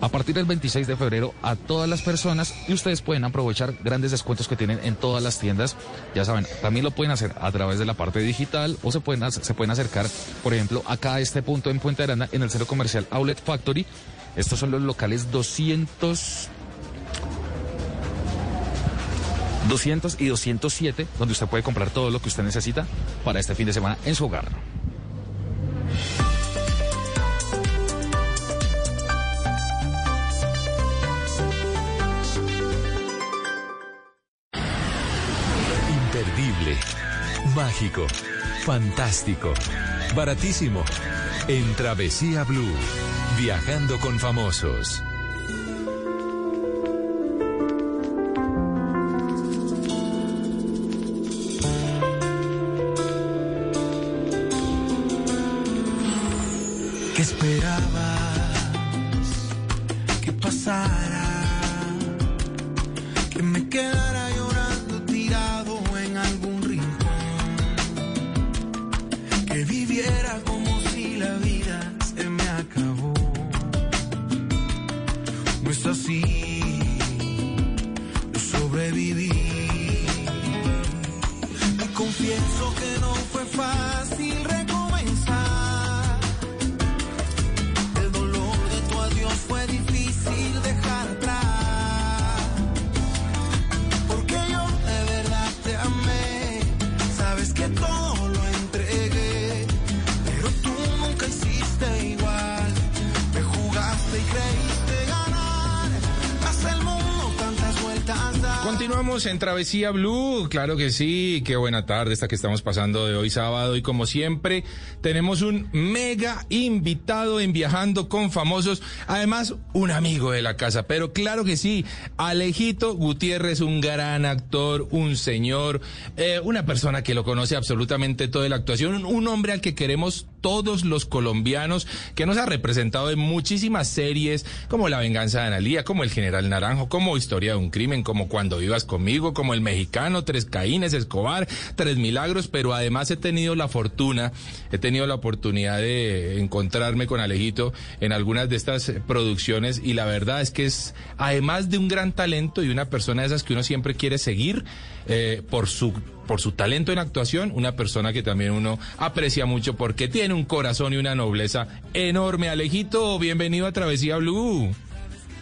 a partir del 26 de febrero a todas las personas y ustedes pueden aprovechar grandes descuentos que tienen en todas las tiendas. Ya saben, también lo pueden hacer a través de la parte digital o se pueden, se pueden acercar, por ejemplo, acá a este punto en Puente Aranda, en el centro comercial Outlet Factory. Estos son los locales 200 200 y 207, donde usted puede comprar todo lo que usted necesita para este fin de semana en su hogar. Imperdible, mágico, fantástico, baratísimo. En Travesía Blue, viajando con famosos. esperaba. En Travesía Blue, claro que sí, qué buena tarde esta que estamos pasando de hoy sábado. Y como siempre tenemos un mega invitado en Viajando con Famosos, además un amigo de la casa, pero claro que sí, Alejito Gutiérrez, un gran actor, un señor, eh, una persona que lo conoce absolutamente toda la actuación, un hombre al que queremos todos los colombianos, que nos ha representado en muchísimas series, como La venganza de Analía, como El General Naranjo, como Historia de un crimen, como Cuando vivas conmigo, como El Mexicano, Tres Caínes, Escobar, Tres Milagros, pero además he tenido la fortuna, he tenido la oportunidad de encontrarme con Alejito en algunas de estas producciones y la verdad es que es, además de un gran talento y una persona de esas que uno siempre quiere seguir, eh, por su por su talento en actuación, una persona que también uno aprecia mucho porque tiene un corazón y una nobleza enorme. Alejito, bienvenido a Travesía Blue.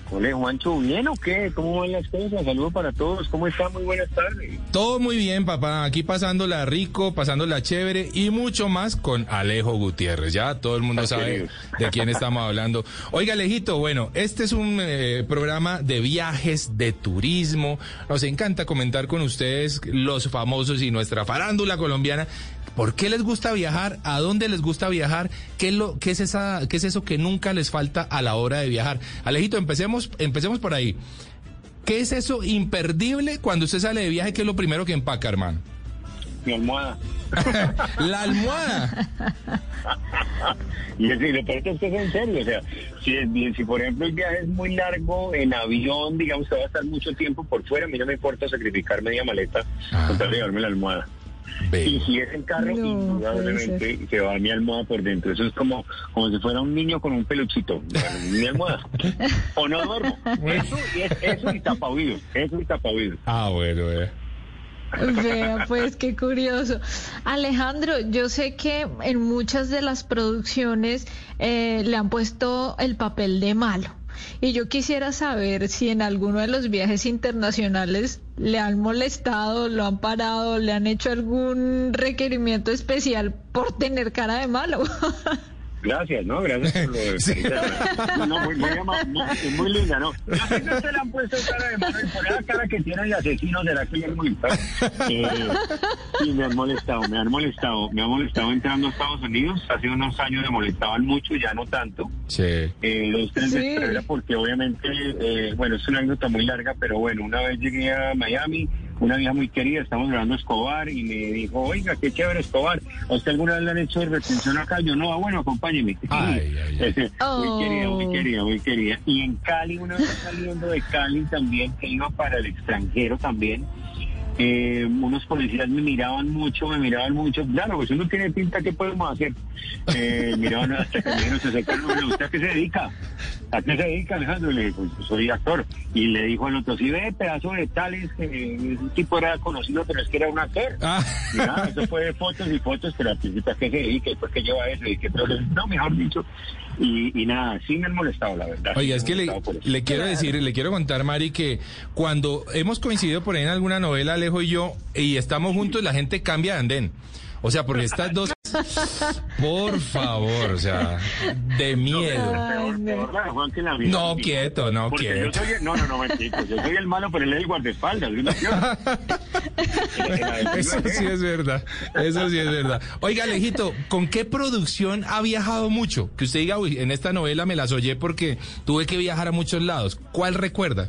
Hola Juancho, ¿bien o qué? ¿Cómo van las cosas? Saludos para todos, ¿cómo están? Muy buenas tardes. Todo muy bien, papá. Aquí pasándola rico, pasándola chévere y mucho más con Alejo Gutiérrez. Ya todo el mundo sabe de quién estamos hablando. Oiga, Alejito, bueno, este es un eh, programa de viajes, de turismo. Nos encanta comentar con ustedes los famosos y nuestra farándula colombiana. ¿Por qué les gusta viajar? ¿A dónde les gusta viajar? ¿Qué es, lo, qué es, esa, qué es eso que nunca les falta a la hora de viajar? Alejito, empecemos, empecemos por ahí. ¿Qué es eso imperdible cuando usted sale de viaje? ¿Qué es lo primero que empaca, hermano? mi almohada. [LAUGHS] la almohada. [LAUGHS] y es, lo peor es que es en serio, o sea, si, si por ejemplo el viaje es muy largo en avión, digamos que va a estar mucho tiempo por fuera, a mí no me importa sacrificar media maleta Ah. con tal de llevarme la almohada. Y si es en carro, No, indudablemente se va mi almohada por dentro. Eso es como, como si fuera un niño con un peluchito. mi almohada. [LAUGHS] O no duermo. Eso, y es- eso y tapa oídos. Eso y tapa oídos. Ah, bueno, eh. Vea, pues qué curioso. Alejandro, yo sé que en muchas de las producciones eh, le han puesto el papel de malo. Y yo quisiera saber si en alguno de los viajes internacionales le han molestado, lo han parado, le han hecho algún requerimiento especial por tener cara de malo. [LAUGHS] Gracias, ¿no? Gracias por lo de [LAUGHS] No, no, muy, muy, muy- muy linda, ¿no? Que usted le han puesto cara de mano y por esa cara que tiene el asesino será que le han molestado. Eh, sí, me han molestado, me han molestado. Me han molestado entrando a Estados Unidos. Hace unos años me molestaban mucho, ya no tanto. Sí. Eh, los trenes Sí. de carrera porque obviamente, eh, bueno, es una anécdota muy larga, pero bueno, una vez llegué a Miami, una vieja muy querida, estamos grabando Escobar y me dijo, oiga, qué chévere Escobar, ¿a usted alguna vez le han hecho retención acá? Yo no, ah, bueno, acompáñeme. Ay, ay, ay. Ese, [LAUGHS] Oh. Muy querida, muy querida, muy querida. Y en Cali, una vez saliendo de Cali también, que iba para el extranjero también, eh, unos policías me miraban mucho, me miraban mucho. Claro, pues uno tiene pinta, ¿qué podemos hacer? Eh, [LAUGHS] miraban hasta que me dijeron, se acercaron, "Bueno, ¿usted a qué se dedica? ¿A qué se dedica, Alejandro? Le dije, pues yo soy actor. Y le dijo al otro, sí, ve, pedazo de tales, que ese tipo era conocido, pero es que era un actor. Ah. Y nada, eso fue de fotos y fotos, pero al principio, ¿a qué se dedica? ¿Y por qué lleva eso? Y que, pero, no, mejor dicho. Y, y nada, sí me han molestado, la verdad. Oiga, Sí es que le, le quiero decir, le quiero contar, Mari, que cuando hemos coincidido por ahí en alguna novela, Alejo y yo, y estamos juntos, la gente cambia de andén. O sea, porque estas dos, [LAUGHS] por favor, o sea, de miedo. No, quieto, no, Porque quieto. Yo soy, el- no, no, no, mentira, yo soy el malo, pero él es el guardaespaldas. Eso sí es verdad, eso sí es verdad. Oiga, Alejito, ¿con qué producción ha viajado mucho? Que usted diga, uy, en esta novela me las oye porque tuve que viajar a muchos lados. ¿Cuál recuerda?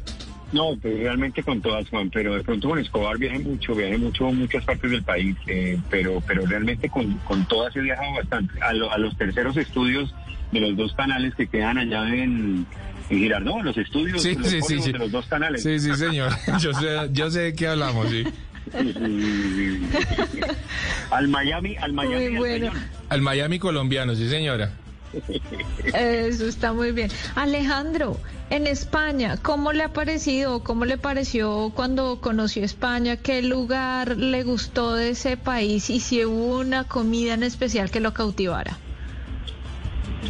No, pues realmente con todas, Juan, pero de pronto con Escobar viajé mucho, viajé mucho a muchas partes del país, eh, pero pero realmente con, con todas he viajado bastante. A, lo- a los terceros estudios de los dos canales que quedan allá en, en Girardot, los estudios Sí, los sí, sí, polvos sí. de los dos canales. Sí, sí, señor. [LAUGHS] Yo sé, yo sé de qué hablamos, sí. Sí, sí, sí, sí. al Miami, al Miami Muy bueno. Al Miami colombiano, sí, señora. Eso está muy bien. Alejandro, en España, ¿cómo le ha parecido, cómo le pareció cuando conoció España? ¿Qué lugar le gustó de ese país y si hubo una comida en especial que lo cautivara?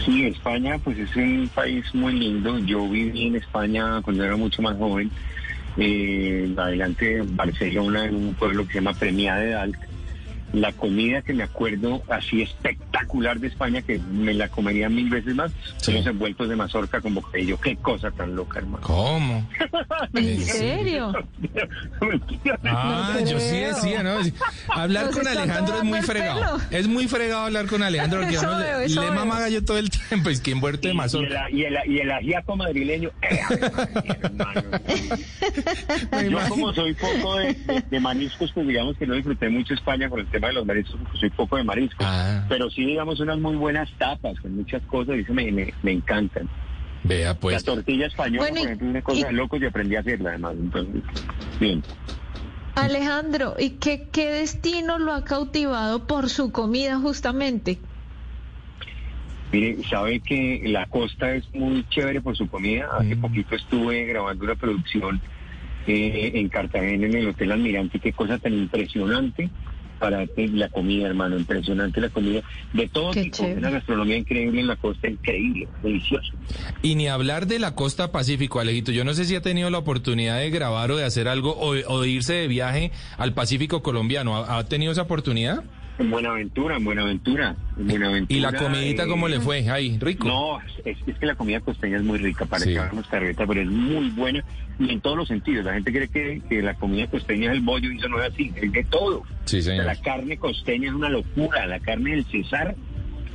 Sí, España pues es un país muy lindo. Yo viví en España cuando era mucho más joven, eh, adelante Barcelona, en un pueblo que se llama Premia de Dalt. La comida que me acuerdo así espectacular de España, que me la comería mil veces más, son los envueltos de mazorca con bocadillo. Qué cosa tan loca, hermano. ¿Cómo? [LAUGHS] ¿En serio? [LAUGHS] Ah, No yo sí decía, ¿no? Hablar Nos con Alejandro es muy fregado. pelo. Es muy fregado hablar con Alejandro porque [LAUGHS] Eso uno le- veo, le mama gallo todo el tiempo. Es que envuelto de Y el, mazorca. y, el, y el ajiaco madrileño. eh, hermano. Yo como soy poco de, de- de mariscos, pues digamos que no disfruté mucho España con el tema de los mariscos, porque soy poco de mariscos. Ah. Pero sí, digamos, unas muy buenas tapas con muchas cosas y eso me, me, me encantan. Vea, La pues. tortilla española, Bueno, y- por ejemplo, es una cosa y- de locos y aprendí a hacerla además. Entonces, bien. Alejandro, ¿y qué, qué destino lo ha cautivado por su comida justamente? Mire, sabe que la costa es muy chévere por su comida. Hace Mm. poquito estuve grabando una producción eh, en Cartagena, en el Hotel Almirante. Qué cosa tan impresionante para la comida, hermano. Impresionante la comida. De todo Qué tipo. chévere. Una gastronomía increíble en la costa, increíble, delicioso. Y ni hablar de la costa pacífico, Alejito. Yo no sé si ha tenido la oportunidad de grabar o de hacer algo o, o de irse de viaje al Pacífico colombiano. ¿Ha, ha tenido esa oportunidad? En Buenaventura, en Buenaventura, en Buenaventura. ¿Y la comidita eh, cómo le fue? Ahí, rico. No, es, es que la comida costeña es muy rica, para Sí. que hagamos carreta, pero es muy buena y en todos los sentidos. La gente cree que, que la comida costeña es el bollo y eso no es así, es de todo. Sí, O sea, señor. la carne costeña es una locura, la carne del César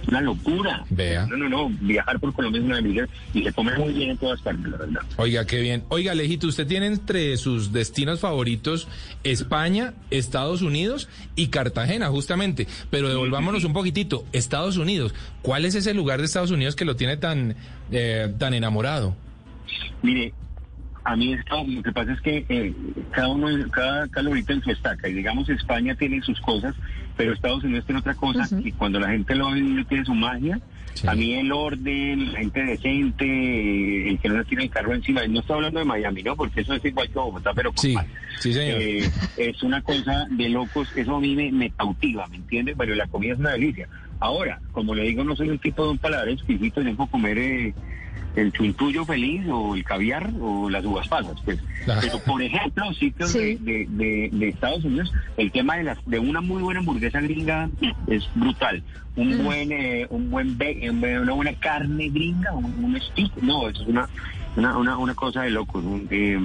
una locura. Vea. No, no, no, viajar por Colombia es una delicia y se come muy bien en todas partes, la verdad. Oiga, qué bien. Oiga, Alejito, usted tiene entre sus destinos favoritos España, Estados Unidos y Cartagena, justamente. Pero devolvámonos un poquitito. Estados Unidos, ¿cuál es ese lugar de Estados Unidos que lo tiene tan, eh, tan enamorado? Mire, a mí esto, lo que pasa es que eh, cada uno, cada, cada en su estaca. Y digamos, España tiene sus cosas, pero Estados Unidos tiene otra cosa. Y cuando la gente lo ve, tiene su magia. A mí el orden, la gente decente, el que no le tiene el carro encima. No estoy hablando de Miami, ¿no? Porque eso es igual que Bogotá, pero... Sí, sí, señor. Eh, es una cosa de locos. Eso a mí me, me cautiva, ¿me entiendes? Pero la comida es una delicia. Ahora, como le digo, no soy un tipo de un paladar exquisito, tengo que comer... Eh, el chuntullo feliz o el caviar o las uvas pasas. Pues. Pero, por ejemplo, sitios Sí. de, de, de Estados Unidos, el tema de las de una muy buena hamburguesa gringa es brutal. Un Mm. buen eh, un buen be- una buena carne gringa, un, un stick, no, eso es una una, una, una cosa de locos. un, eh,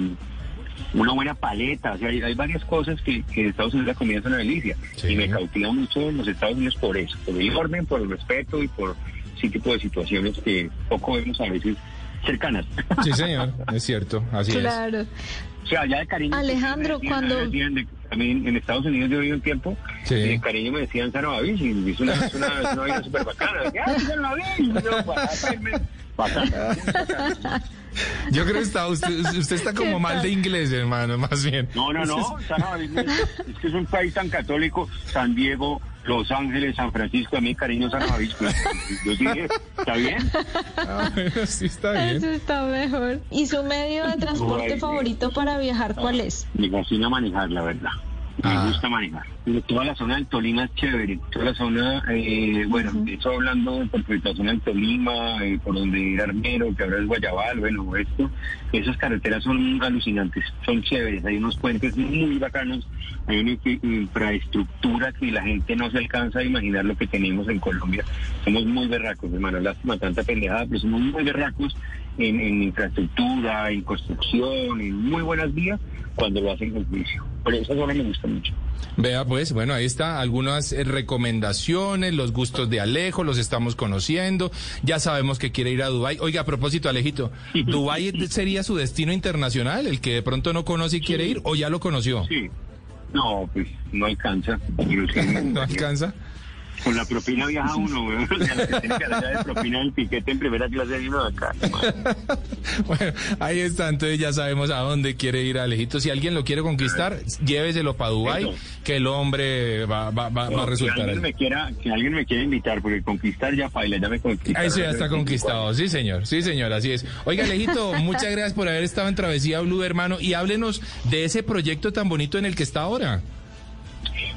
una buena paleta, o sea, hay, hay varias cosas que, que en Estados Unidos la comida es una delicia y me cautiva mucho en los Estados Unidos por eso, por el orden, por el respeto y por ese tipo de situaciones que poco vemos a veces cercanas. [LAUGHS] Sí, señor, es cierto, así Claro. O sea, allá de cariño. Alejandro, me decían- cuando- de- también en Estados Unidos yo viví un tiempo, Sí. y de cariño me decían Sanovavis y es una, es una, es una vida súper bacana. Decía, "Ah, Sanovavis", y yo, "Bacán, bacán". [LAUGHS] Yo creo que está, usted, usted está como mal de inglés, hermano, más bien. No, no, no, es, es que es un país tan católico, San Diego, Los Ángeles, San Francisco, a mí cariño Sanovavis, pues, yo dije, ¿está bien? Ah, bueno, sí está bien. Eso está mejor. ¿Y su medio de transporte Ay, favorito para viajar cuál es? Me fascina manejar, la verdad. Me Ah. gusta manejar. Pero toda la zona del Tolima es chévere. Toda la zona, eh, bueno, de hecho hablando por la zona del Tolima, eh, por donde ir Armero, que ahora es Guayabal, bueno, esto, esas carreteras son alucinantes, son chéveres. Hay unos puentes muy bacanos, hay una infra- infraestructura que la gente no se alcanza a imaginar lo que tenemos en Colombia. Somos muy berracos, hermano, lástima tanta pendejada, pero somos muy berracos en, en infraestructura, en construcción, en muy buenas vías, cuando lo hacen con juicio. Por eso zona me gusta mucho. Vea, pues, bueno, ahí está, algunas eh, recomendaciones, los gustos de Alejo, los estamos conociendo, ya sabemos que quiere ir a Dubái. Oiga, a propósito, Alejito, ¿Dubái sería su destino internacional, el que de pronto no conoce y quiere ir, o ya lo conoció? Sí. No, pues no alcanza. [LAUGHS] ¿No alcanza? Con la propina viaja uno, güey. [LAUGHS] O sea, lo que tiene que de propina el piquete en primera clase de uno de acá. [LAUGHS] Bueno, ahí está, entonces ya sabemos a dónde quiere ir Alejito. Si alguien lo quiere conquistar, lléveselo para Dubái, Eso. que el hombre va, va, va, va a que resultar alguien ahí. me quiera, que alguien me quiera invitar, porque conquistar ya baila, ya me conquista. Eso ya está conquistado, sí señor, sí señor, así es. Oiga, Alejito, [LAUGHS] muchas gracias por haber estado en Travesía Blue, hermano, y háblenos de ese proyecto tan bonito en el que está ahora.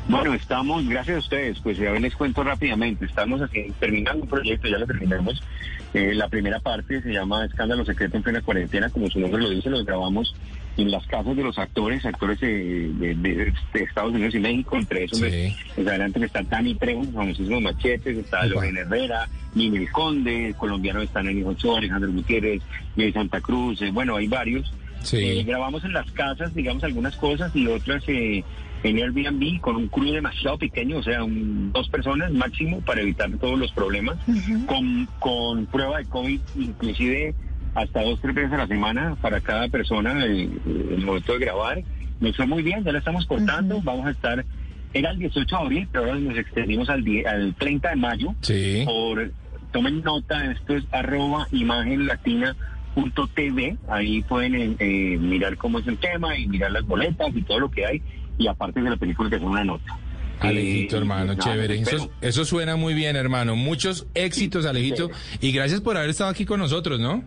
Bueno, estamos, gracias a ustedes, pues ya les cuento rápidamente, estamos así, terminando un proyecto, ya lo terminamos. Eh, la primera parte se llama Escándalo Secreto en plena cuarentena, como su nombre lo dice, los grabamos en las casas de los actores, actores de, de- de- de Estados Unidos y México, entre esos, Sí. pues, adelante está Tani Trejo, famosísimos machetes, está Lorena Herrera, Ninel Conde, colombianos están Eni Ochoa, Alejandro Gutiérrez, Miguel Santa Cruz, eh, bueno, hay varios. Sí. Eh, grabamos en las casas, digamos, algunas cosas y otras eh, en Airbnb con un crew demasiado pequeño, o sea, un- dos personas máximo para evitar todos los problemas, con, con prueba de COVID, inclusive hasta dos, tres veces a la semana para cada persona eh, el, el momento de grabar. Nos fue muy bien, ya la estamos cortando, vamos a estar, era el 18 de abril, pero ahora nos extendimos al, die- al 30 de mayo. Sí. Por, tomen nota, esto es arroba imagen latina punto TV, ahí pueden eh, eh, mirar cómo es el tema y mirar las boletas y todo lo que hay, y aparte de la película que es una nota. Alejito, hermano, chévere. Eso, eso suena muy bien, hermano. Muchos éxitos, Alejito. Y gracias por haber estado aquí con nosotros, ¿no?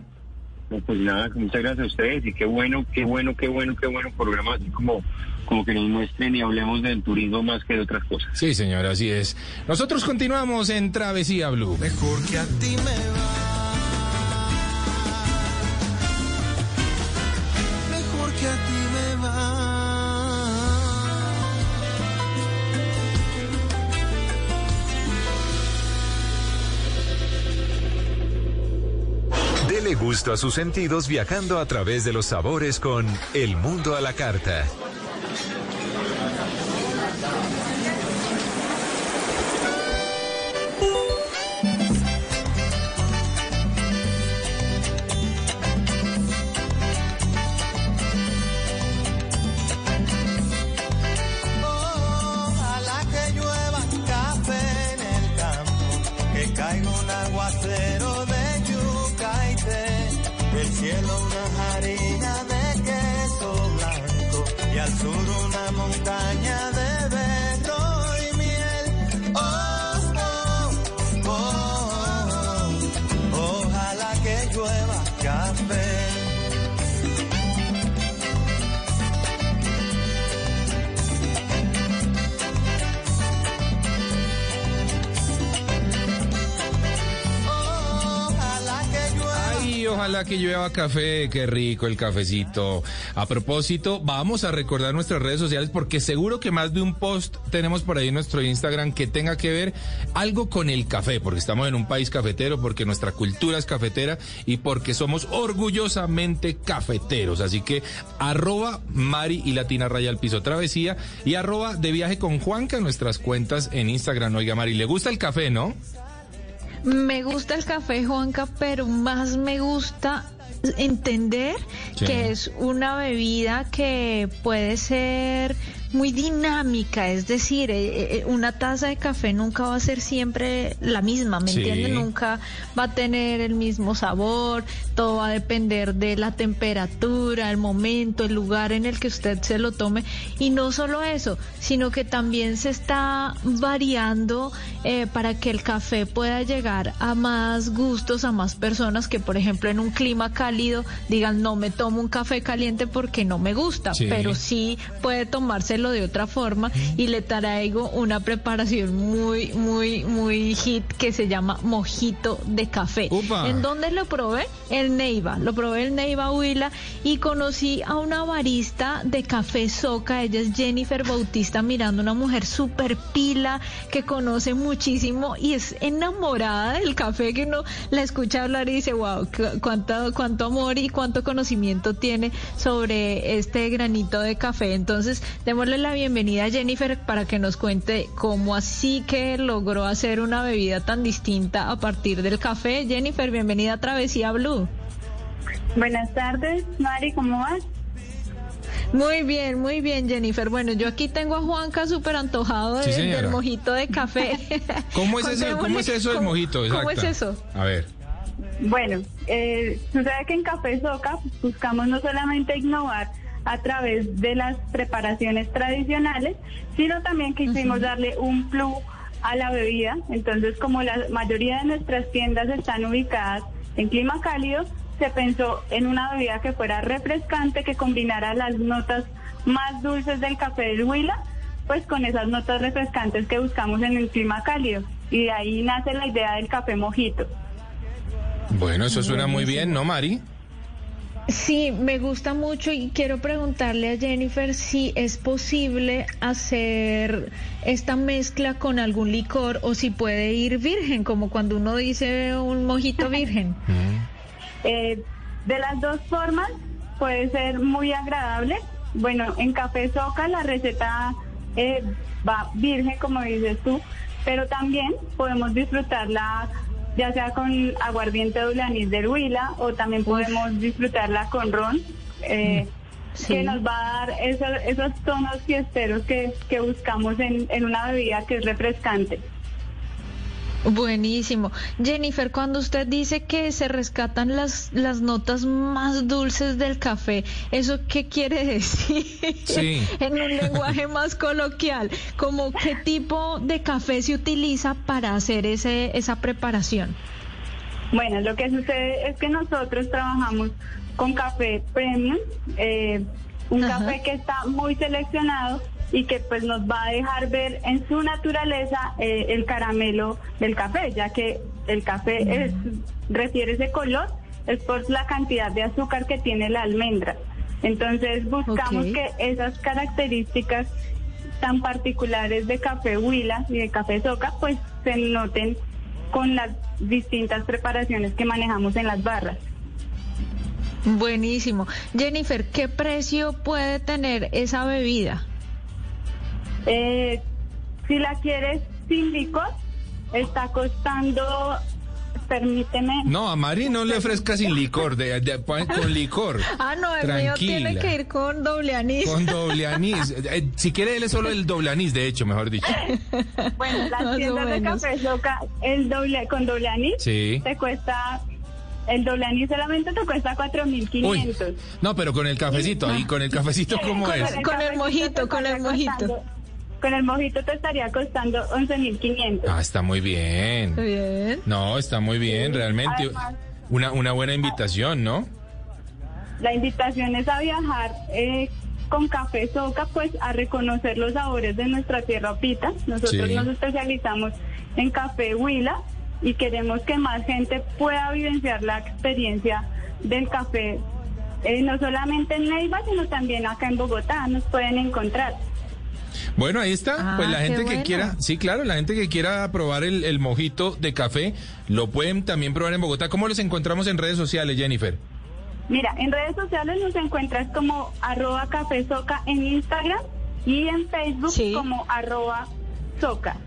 No, pues nada, muchas gracias a ustedes y qué bueno, qué bueno, qué bueno, qué bueno programa, así como, como que nos muestren y hablemos del turismo más que de otras cosas. Sí, señor, así es. Nosotros continuamos en Travesía Blue. Mejor que a ti me va. Dele gusto a sus sentidos viajando a través de los sabores con El Mundo a la Carta. Ojalá que llueva café, qué rico el cafecito. A propósito, vamos a recordar nuestras redes sociales porque seguro que más de un post tenemos por ahí en nuestro Instagram que tenga que ver algo con el café, porque estamos en un país cafetero, porque nuestra cultura es cafetera y porque somos orgullosamente cafeteros. Así que arroba Mari y Latina Raya al Piso Travesía y arroba de viaje con Juanca nuestras cuentas en Instagram. Oiga, Mari, ¿le gusta el café, no? Me gusta el café, Juanca, pero más me gusta entender Sí. que es una bebida que puede ser muy dinámica, es decir, eh, eh, una taza de café nunca va a ser siempre la misma, ¿me Sí. entiende? Nunca va a tener el mismo sabor, todo va a depender de la temperatura, el momento, el lugar en el que usted se lo tome y no solo eso, sino que también se está variando eh, para que el café pueda llegar a más gustos, a más personas que por ejemplo en un clima cálido digan no me tomo un café caliente porque no me gusta, Sí. pero sí puede tomárselo de otra forma y le traigo una preparación muy, muy, muy hit que se llama mojito de café. ¿En dónde lo probé? En Neiva. Lo probé en Neiva Huila y conocí a una barista de café Soca. Ella es Jennifer Bautista Mirando, una mujer súper pila que conoce muchísimo y es enamorada del café que uno la escucha hablar y dice, wow, cu- cuánto, cuánto amor y cuánto conocimiento tiene sobre este granito de café. Entonces, démosle la bienvenida a Jennifer para que nos cuente cómo así que logró hacer una bebida tan distinta a partir del café. Jennifer, bienvenida a Travesía Blue. Buenas tardes, Mari, ¿cómo vas? Muy bien, muy bien, Jennifer. Bueno, yo aquí tengo a Juanca súper antojado de- Sí, del mojito de café. [LAUGHS] ¿Cómo es, eso, ¿Cómo es eso del ¿Cómo- mojito? ¿Cómo es eso? A ver. Bueno, eh, sucede que en Café Soca buscamos no solamente innovar a través de las preparaciones tradicionales, sino también quisimos darle un plus a la bebida. Entonces, como la mayoría de nuestras tiendas están ubicadas en clima cálido, se pensó en una bebida que fuera refrescante, que combinara las notas más dulces del café del Huila, pues con esas notas refrescantes que buscamos en el clima cálido. Y de ahí nace la idea del café mojito. Bueno, eso suena muy bien, ¿no, Mari? Sí, me gusta mucho y quiero preguntarle a Jennifer si es posible hacer esta mezcla con algún licor o si puede ir virgen, como cuando uno dice un mojito virgen. [LAUGHS] Eh, de las dos formas puede ser muy agradable. Bueno, en Café Soca la receta eh, va virgen, como dices tú, pero también podemos disfrutarla ya sea con aguardiente de anís del Huila o también podemos disfrutarla con ron, eh, Sí. que nos va a dar esos, esos tonos fiesteros que, que buscamos en, en una bebida que es refrescante. Buenísimo. Jennifer, cuando usted dice que se rescatan las, las notas más dulces del café, ¿eso qué quiere [LAUGHS] decir? Sí. en un lenguaje [LAUGHS] más coloquial, como qué tipo de café se utiliza para hacer ese, esa preparación. Bueno, lo que sucede es que nosotros trabajamos con café premium, eh, un Ajá. café que está muy seleccionado y que pues nos va a dejar ver en su naturaleza eh, el caramelo del café, ya que el café es, refiere ese color es por la cantidad de azúcar que tiene la almendra. Entonces buscamos que esas características tan particulares de café huila y de café soca pues se noten con las distintas preparaciones que manejamos en las barras. Buenísimo. Jennifer, ¿qué precio puede tener esa bebida? Eh, si la quieres sin licor, está costando permíteme. No, a Mari no le ofrezca sin licor, de, de- con licor. Ah, no, el mío tiene Tranquila. que ir con doble anís. Con doble anís. [LAUGHS] Eh, si quiere, él es solo el doble anís, de hecho, mejor dicho. Bueno, las tiendas de café Soca, el doble, con doble anís, Sí. te cuesta, el doble anís solamente te cuesta 4.500. No, pero con el cafecito, ¿y con el cafecito cómo Con es? el Con el mojito, con el mojito. Con el mojito te estaría costando 11.500. Ah, está muy bien. Bien. No, está muy bien, realmente. Además- Una, una buena invitación, ¿no? La invitación es a viajar eh, con Café Soca, pues a reconocer los sabores de nuestra tierra pita. Nosotros Sí. nos especializamos en café Huila y queremos que más gente pueda vivenciar la experiencia del café, eh, no solamente en Neiva, sino también acá en Bogotá. Nos pueden encontrar. Bueno, ahí está. Ah, pues la gente que bueno. quiera, sí, claro, la gente que quiera probar el, el mojito de café, lo pueden también probar en Bogotá. ¿Cómo los encontramos en redes sociales, Jennifer? Mira, en redes sociales nos encuentras como arroba Café Soca en Instagram y en Facebook Sí. como arroba Soca.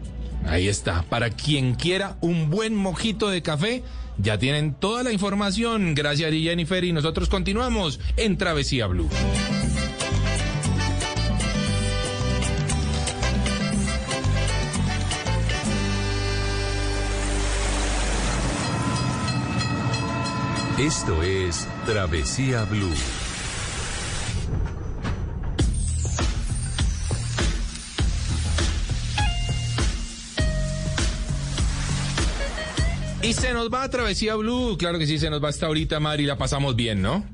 Ahí está. Para quien quiera un buen mojito de café, ya tienen toda la información. Gracias, Jennifer. Y nosotros continuamos en Travesía Blue. Esto es Travesía Blue. Y se nos va a Travesía Blue. Claro que sí, se nos va hasta ahorita, Mari. La pasamos bien, ¿no?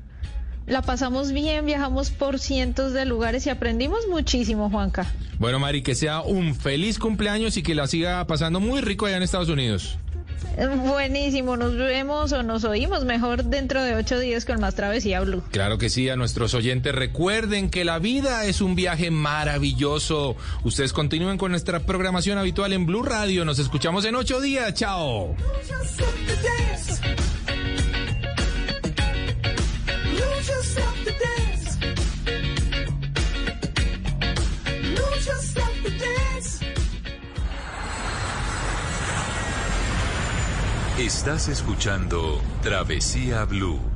La pasamos bien, viajamos por cientos de lugares y aprendimos muchísimo, Juanca. Bueno, Mari, que sea un feliz cumpleaños y que la siga pasando muy rico allá en Estados Unidos. Buenísimo, nos vemos o nos oímos mejor dentro de ocho días con más Travesía Blue. Claro que sí, a nuestros oyentes recuerden que la vida es un viaje maravilloso. Ustedes continúen con nuestra programación habitual en Blue Radio. Nos escuchamos en ocho días. Chao. Estás escuchando Travesía Blue.